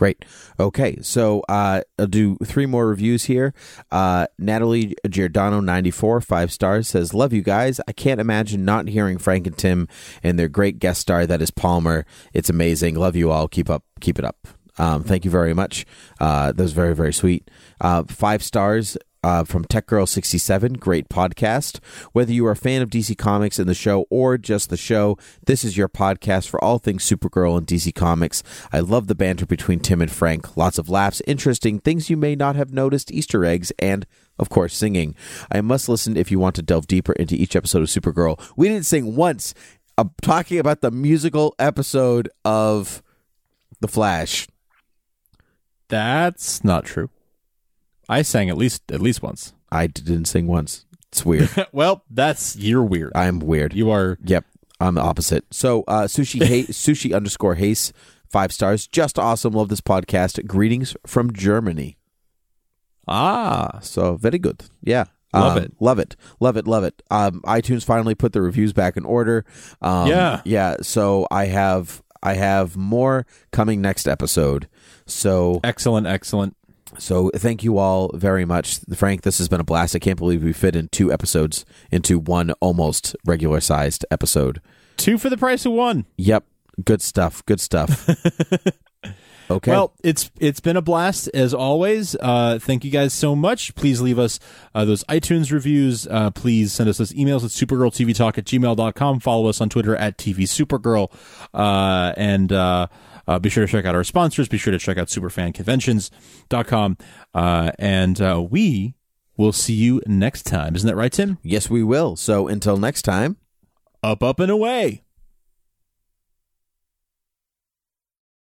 Great. Okay, so uh, I'll do three more reviews here. Uh, Natalie Giordano, 94, five stars, says, Love you guys. I can't imagine not hearing Frank and Tim and their great guest star that is Palmer. It's amazing. Love you all. Keep up. Keep it up. Um, thank you very much. Uh, that was very, very sweet. Uh, five stars uh, from Tech Girl 67. Great podcast. Whether you are a fan of DC Comics and the show or just the show, this is your podcast for all things Supergirl and DC Comics. I love the banter between Tim and Frank. Lots of laughs, interesting things you may not have noticed, Easter eggs, and of course, singing. I must listen if you want to delve deeper into each episode of Supergirl. We didn't sing once. I'm talking about the musical episode of The Flash. That's not true. I sang at least at least once. I didn't sing once. It's weird. well, that's you're weird. I'm weird. You are. Yep, I'm the opposite. So uh, sushi ha- sushi underscore haste five stars. Just awesome. Love this podcast. Greetings from Germany. Ah, So very good. Yeah. Love Um, it. Love it. Love it. Love it. Um, iTunes finally put the reviews back in order. Um, Yeah. Yeah. So I have I have more coming next episode. So excellent, excellent. So thank you all very much, Frank. This has been a blast. I can't believe we fit in two episodes into one almost regular sized episode. Two for the price of one. Yep. Good stuff. Good stuff. okay. Well, it's it's been a blast as always. Uh, thank you guys so much. Please leave us uh, those iTunes reviews. Uh, please send us those emails at supergirltvtalk at gmail.com. Follow us on Twitter at TV Supergirl. Uh, and uh, uh, be sure to check out our sponsors. Be sure to check out superfanconventions.com. Uh, and uh, we will see you next time. Isn't that right, Tim? yes, we will. So until next time. Up, up, and away.